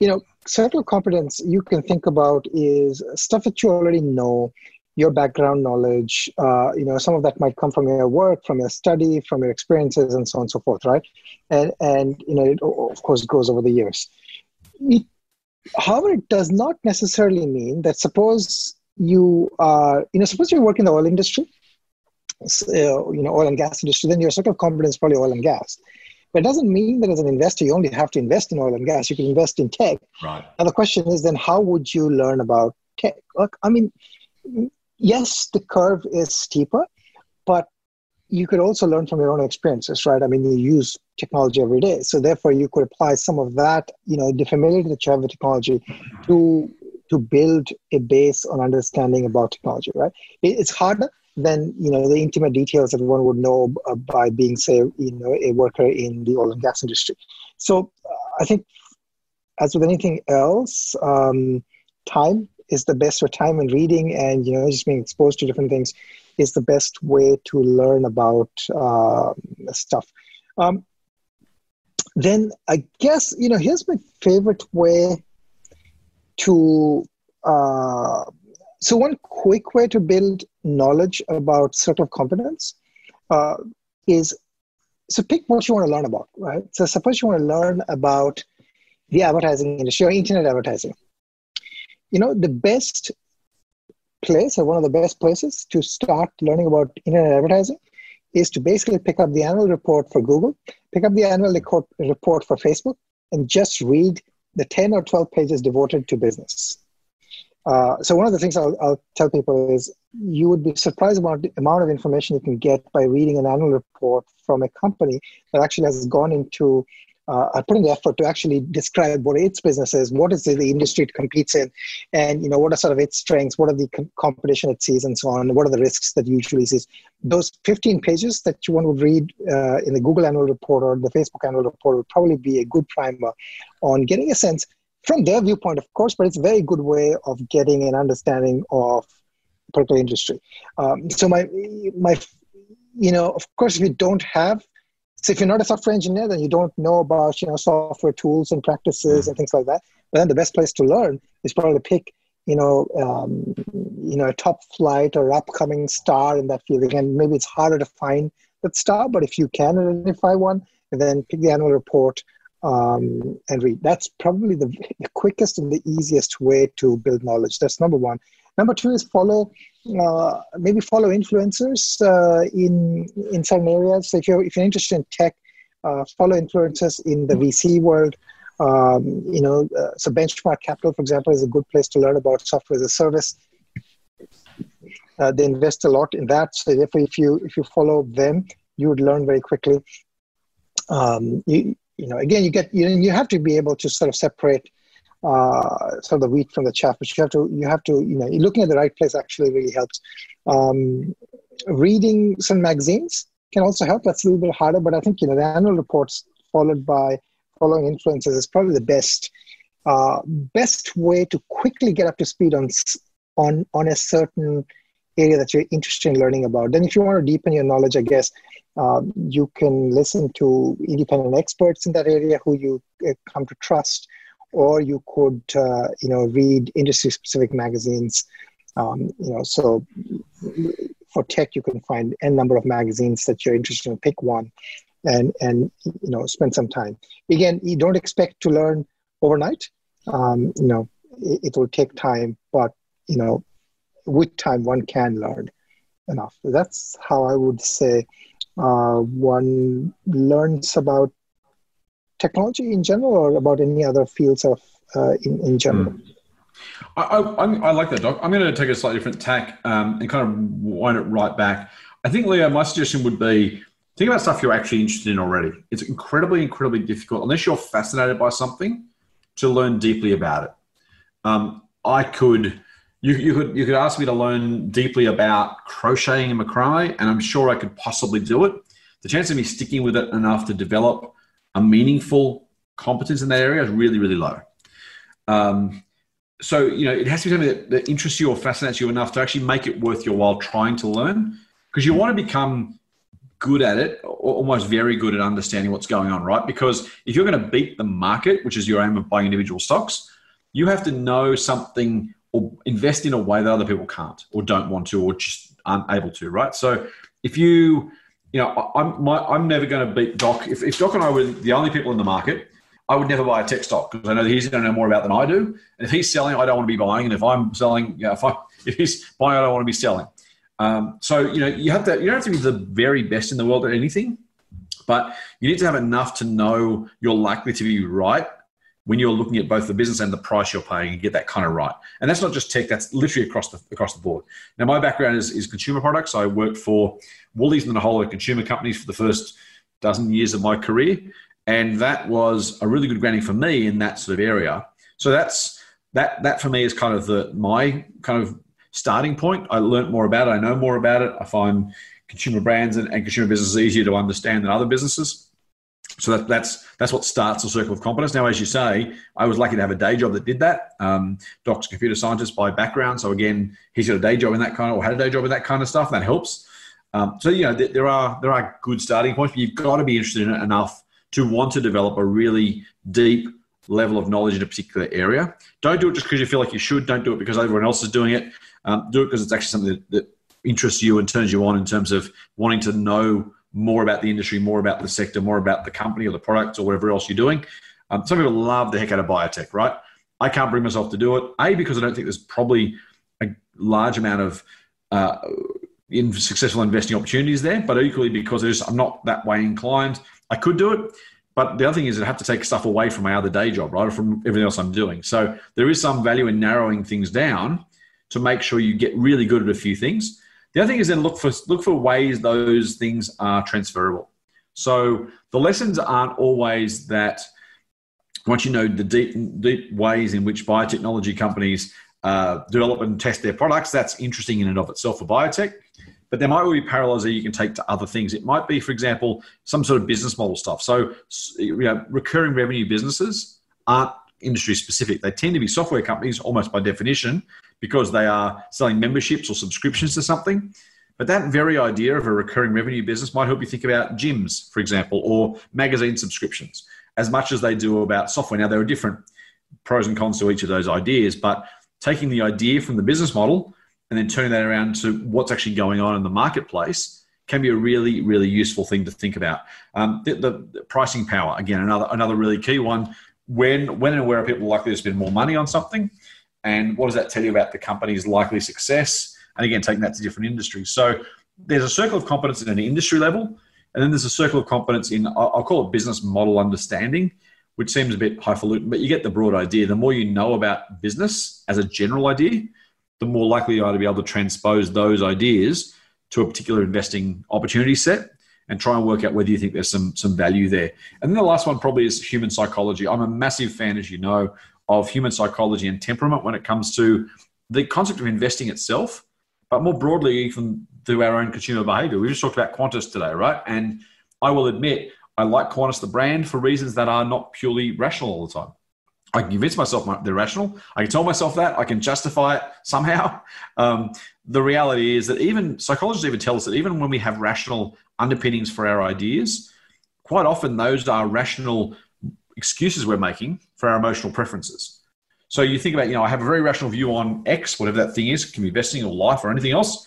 you know, circle of competence you can think about is stuff that you already know, your background knowledge. Uh, you know, some of that might come from your work, from your study, from your experiences, and so on and so forth, right? And and you know, it of course grows over the years. It, however, it does not necessarily mean that suppose you are, you know, suppose you work in the oil industry, Uh, you know, oil and gas industry, then your circle of competence is probably oil and gas. But it doesn't mean that as an investor, you only have to invest in oil and gas. You can invest in tech. Right. Now the question is then how would you learn about tech? Look, I mean, yes, the curve is steeper, but you could also learn from your own experiences, right? I mean, you use technology every day, so therefore you could apply some of that, you know, the familiarity that you have with technology, to to build a base on understanding about technology, right? It's harder than you know the intimate details that one would know by being, say, you know, a worker in the oil and gas industry. So uh, I think, as with anything else, um, time is the best for time and reading, and you know, just being exposed to different things is the best way to learn about uh, stuff. Um, then I guess you know here's my favorite way to. Uh, so one quick way to build knowledge about certain competence uh, is so pick what you want to learn about, right? So suppose you want to learn about the advertising industry or internet advertising. You know, the best place or one of the best places to start learning about internet advertising is to basically pick up the annual report for Google, pick up the annual report for Facebook, and just read the 10 or 12 pages devoted to business. Uh, so one of the things I'll, I'll, tell people is you would be surprised about the amount of information you can get by reading an annual report from a company that actually has gone into uh, putting the effort to actually describe what its business is, what is the, industry it competes in, and you know what are sort of its strengths, what are the com- competition it sees, and so on. What are the risks that usually sees? Those 15 pages that you one would read uh, in the Google annual report or the Facebook annual report would probably be a good primer on getting a sense from their viewpoint, of course, but it's a very good way of getting an understanding of particular industry. Um, so my my you know, of course, if you don't have so if you're not a software engineer, then you don't know about you know software tools and practices and things like that. But then the best place to learn is probably to pick you know um, you know a top flight or upcoming star in that field. Again, maybe it's harder to find that star, but if you can identify one, and then pick the annual report um, and read. That's probably the, the quickest and the easiest way to build knowledge. That's number one. Number two is follow uh, maybe follow influencers uh, in in certain areas. So if you're if you're interested in tech, uh, follow influencers in the VC world. Um, you know, uh, so Benchmark Capital, for example, is a good place to learn about software as a service. Uh, they invest a lot in that, so therefore, if you if you follow them, you would learn very quickly. Um, you you know, again, you get you know, you have to be able to sort of separate uh, sort of the wheat from the chaff. But you have to you have to you know looking at the right place actually really helps. Um, reading some magazines can also help. That's a little bit harder, but I think you know the annual reports followed by following influences is probably the best uh, best way to quickly get up to speed on on on a certain area that you're interested in learning about. Then, if you want to deepen your knowledge, I guess um, you can listen to independent experts in that area who you uh, come to trust or you could uh, you know read industry specific magazines. Um, you know so for tech you can find n number of magazines that you're interested in pick one and and you know spend some time. Again you don't expect to learn overnight. Um, you know it, it will take time but you know with time one can learn enough. That's how i would say uh, one learns about technology in general or about any other fields of uh, in, in general? Mm. I, I, I, like that, Doc. I'm going to take a slightly different tack um, and kind of wind it right back. I think, Leo, my suggestion would be think about stuff you're actually interested in already. It's incredibly, incredibly difficult, unless you're fascinated by something, to learn deeply about it. Um, I could, you, you, could, you could ask me to learn deeply about crocheting and macrame, and I'm sure I could possibly do it. The chance of me sticking with it enough to develop a meaningful competence in that area is really, really low. Um, so, you know, it has to be something that, that interests you or fascinates you enough to actually make it worth your while trying to learn because you want to become good at it, almost very good at understanding what's going on, right? Because if you're going to beat the market, which is your aim of buying individual stocks, you have to know something or invest in a way that other people can't or don't want to or just aren't able to, right? So if you you know, I'm my, I'm never going to beat Doc. If, if Doc and I were the only people in the market, I would never buy a tech stock because I know that he's going to know more about than I do. And if he's selling, I don't want to be buying. And if I'm selling, know, if I if he's buying, I don't want to be selling. Um, so you know, you have to you don't have to be the very best in the world at anything, but you need to have enough to know you're likely to be right when you're looking at both the business and the price you're paying and get that kind of right. And that's not just tech, that's literally across the across the board. Now my background is, is consumer products. I worked for Woolies and a whole lot of consumer companies for the first dozen years of my career. And that was a really good grounding for me in that sort of area. So that's that that for me is kind of the my kind of starting point. I learned more about it, I know more about it. I find consumer brands and, and consumer businesses easier to understand than other businesses. So that, that's that's what starts the circle of competence. Now, as you say, I was lucky to have a day job that did that. Um, Doc's computer scientist by background, so again, he's got a day job in that kind of, or had a day job in that kind of stuff. That helps. Um, so you know, th- there are there are good starting points, but you've got to be interested in it enough to want to develop a really deep level of knowledge in a particular area. Don't do it just because you feel like you should. Don't do it because everyone else is doing it. Um, do it because it's actually something that, that interests you and turns you on in terms of wanting to know more about the industry, more about the sector, more about the company or the products or whatever else you're doing. Um, some people love the heck out of biotech, right? I can't bring myself to do it. A, because I don't think there's probably a large amount of uh, in successful investing opportunities there, but equally because I'm not that way inclined. I could do it, but the other thing is I have to take stuff away from my other day job, right, or from everything else I'm doing. So there is some value in narrowing things down to make sure you get really good at a few things the other thing is then look for look for ways those things are transferable. So the lessons aren't always that once you know the deep deep ways in which biotechnology companies uh, develop and test their products, that's interesting in and of itself for biotech. But there might be parallels that you can take to other things. It might be, for example, some sort of business model stuff. So, you know, recurring revenue businesses aren't industry specific. They tend to be software companies almost by definition, because they are selling memberships or subscriptions to something. But that very idea of a recurring revenue business might help you think about gyms, for example, or magazine subscriptions, as much as they do about software. Now, there are different pros and cons to each of those ideas, but taking the idea from the business model and then turning that around to what's actually going on in the marketplace can be a really, really useful thing to think about. Um, the, the, the, pricing power, again, another another really key one. When when and where are people likely to spend more money on something? And what does that tell you about the company's likely success? And again, taking that to different industries. So there's a circle of competence at an industry level, and then there's a circle of competence in I'll call it business model understanding, which seems a bit highfalutin, but you get the broad idea. The more you know about business as a general idea, the more likely you are to be able to transpose those ideas to a particular investing opportunity set and try and work out whether you think there's some some value there. And then the last one probably is human psychology. I'm a massive fan, as you know, of human psychology and temperament when it comes to the concept of investing itself, but more broadly, even through our own consumer behavior. We just talked about Qantas today, right? And I will admit, I like Qantas, the brand, for reasons that are not purely rational all the time. I can convince myself they're rational. I can tell myself that. I can justify it somehow. Um, the reality is that even psychologists even tell us that even when we have rational underpinnings for our ideas, quite often those are rational excuses we're making for our emotional preferences. So you think about, you know, I have a very rational view on X, whatever that thing is, it can be investing or life or anything else,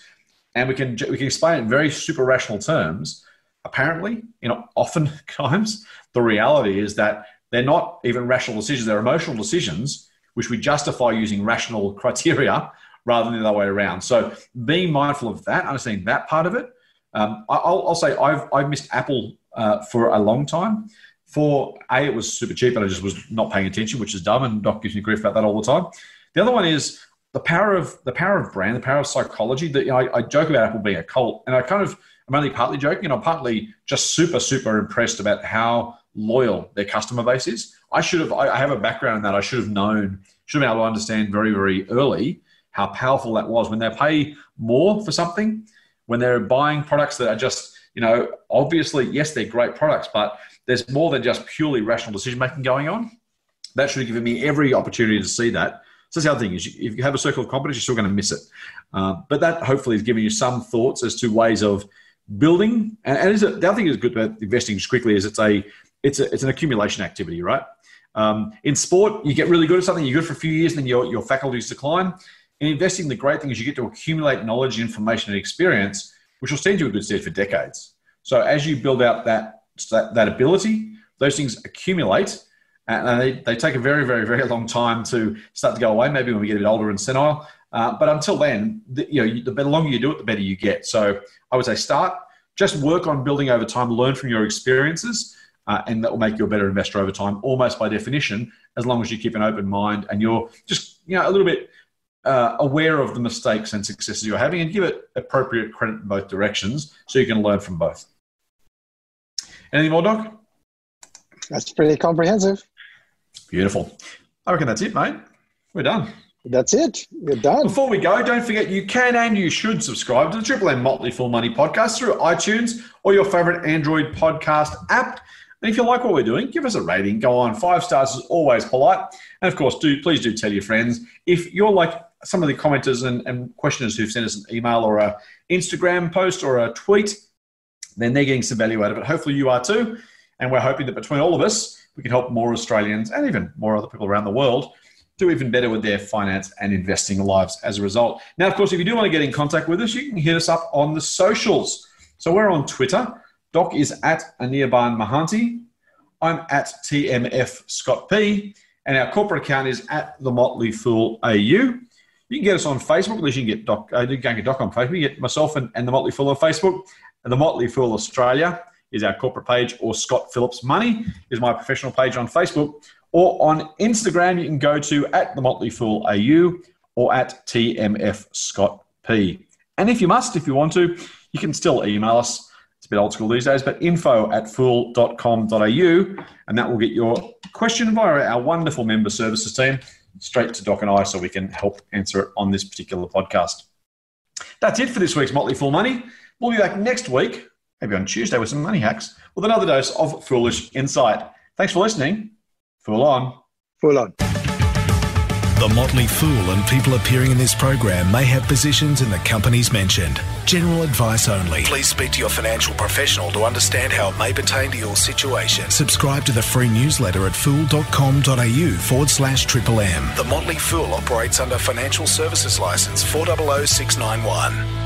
and we can we can explain it in very super rational terms. Apparently, you know, oftentimes the reality is that they're not even rational decisions; they're emotional decisions, which we justify using rational criteria rather than the other way around. So being mindful of that, understanding that part of it. Um, I'll, I'll, say I've I've missed Apple uh, for a long time for a it was super cheap and I just was not paying attention, which is dumb, and Doc gives me grief about that all the time. The other one is the power of the power of brand, the power of psychology. That you know, I, I, joke about Apple being a cult, and I kind of I'm only partly joking, and I'm partly just super super impressed about how loyal their customer base is. I should have I have a background in that. I should have known, should have been able to understand very very early how powerful that was when they pay more for something, when they're buying products that are just you know obviously yes they're great products, but there's more than just purely rational decision making going on. That should have given me every opportunity to see that. So that's the other thing is if you have a circle of competence, you're still going to miss it. Uh, but that hopefully is giving you some thoughts as to ways of building. And, and a, the other thing is good about investing just quickly is it's a it's a, it's an accumulation activity, right? Um, in sport, you get really good at something, you're good for a few years, and then your, your faculties decline. In investing, the great thing is you get to accumulate knowledge, information, and experience, which will stand you a good stead for decades. So as you build out that that, that ability. Those things accumulate and they, they take a very, very, very long time to start to go away, maybe when we get a bit older and senile. Uh, but until then, the, you know, the better longer you do it, the better you get. So I would say start, just work on building over time, learn from your experiences. uh, and that will make you a better investor over time, almost by definition, as long as you keep an open mind and you're just you know a little bit uh, aware of the mistakes and successes you're having, and give it appropriate credit in both directions, so you can learn from both. Anything more, Doc? That's pretty comprehensive. Beautiful. I reckon that's it, mate. We're done. That's it. We're done. Before we go, don't forget you can and you should subscribe to the Triple M Motley Fool Money podcast through iTunes or your favorite Android podcast app. And if you like what we're doing, give us a rating. Go on. Five stars is always polite. And of course, do please do tell your friends. If you're like some of the commenters and, and questioners who've sent us an email or a Instagram post or a tweet, then they're getting some value out of it. Hopefully you are too. And we're hoping that between all of us, we can help more Australians and even more other people around the world do even better with their finance and investing lives as a result. Now, of course, if you do want to get in contact with us, you can hit us up on the socials. So we're on Twitter. Doc is at Anirban Mahanti. I'm at TMF Scott P. And our corporate account is at The Motley Fool AU. You can get us on Facebook. At least you can get Doc, uh, you can get Doc on Facebook. You get myself and, and The Motley Fool on Facebook. And The Motley Fool Australia is our corporate page, or Scott Phillips Money is my professional page on Facebook. Or on Instagram, you can go to at the Motley Fool AU or at TMF Scott P. And if you must, if you want to, you can still email us. It's a bit old school these days, but info at fool.com.au, and that will get your question via our wonderful member services team straight to Doc and I so we can help answer it on this particular podcast. That's it for this week's Motley Fool Money. We'll be back next week, maybe on Tuesday with some money hacks, with another dose of foolish insight. Thanks for listening. Fool on. Fool on. The Motley Fool and people appearing in this program may have positions in the companies mentioned. General advice only. Please speak to your financial professional to understand how it may pertain to your situation. Subscribe to the free newsletter at fool.com.au forward slash triple M. The Motley Fool operates under Financial Services License 400691.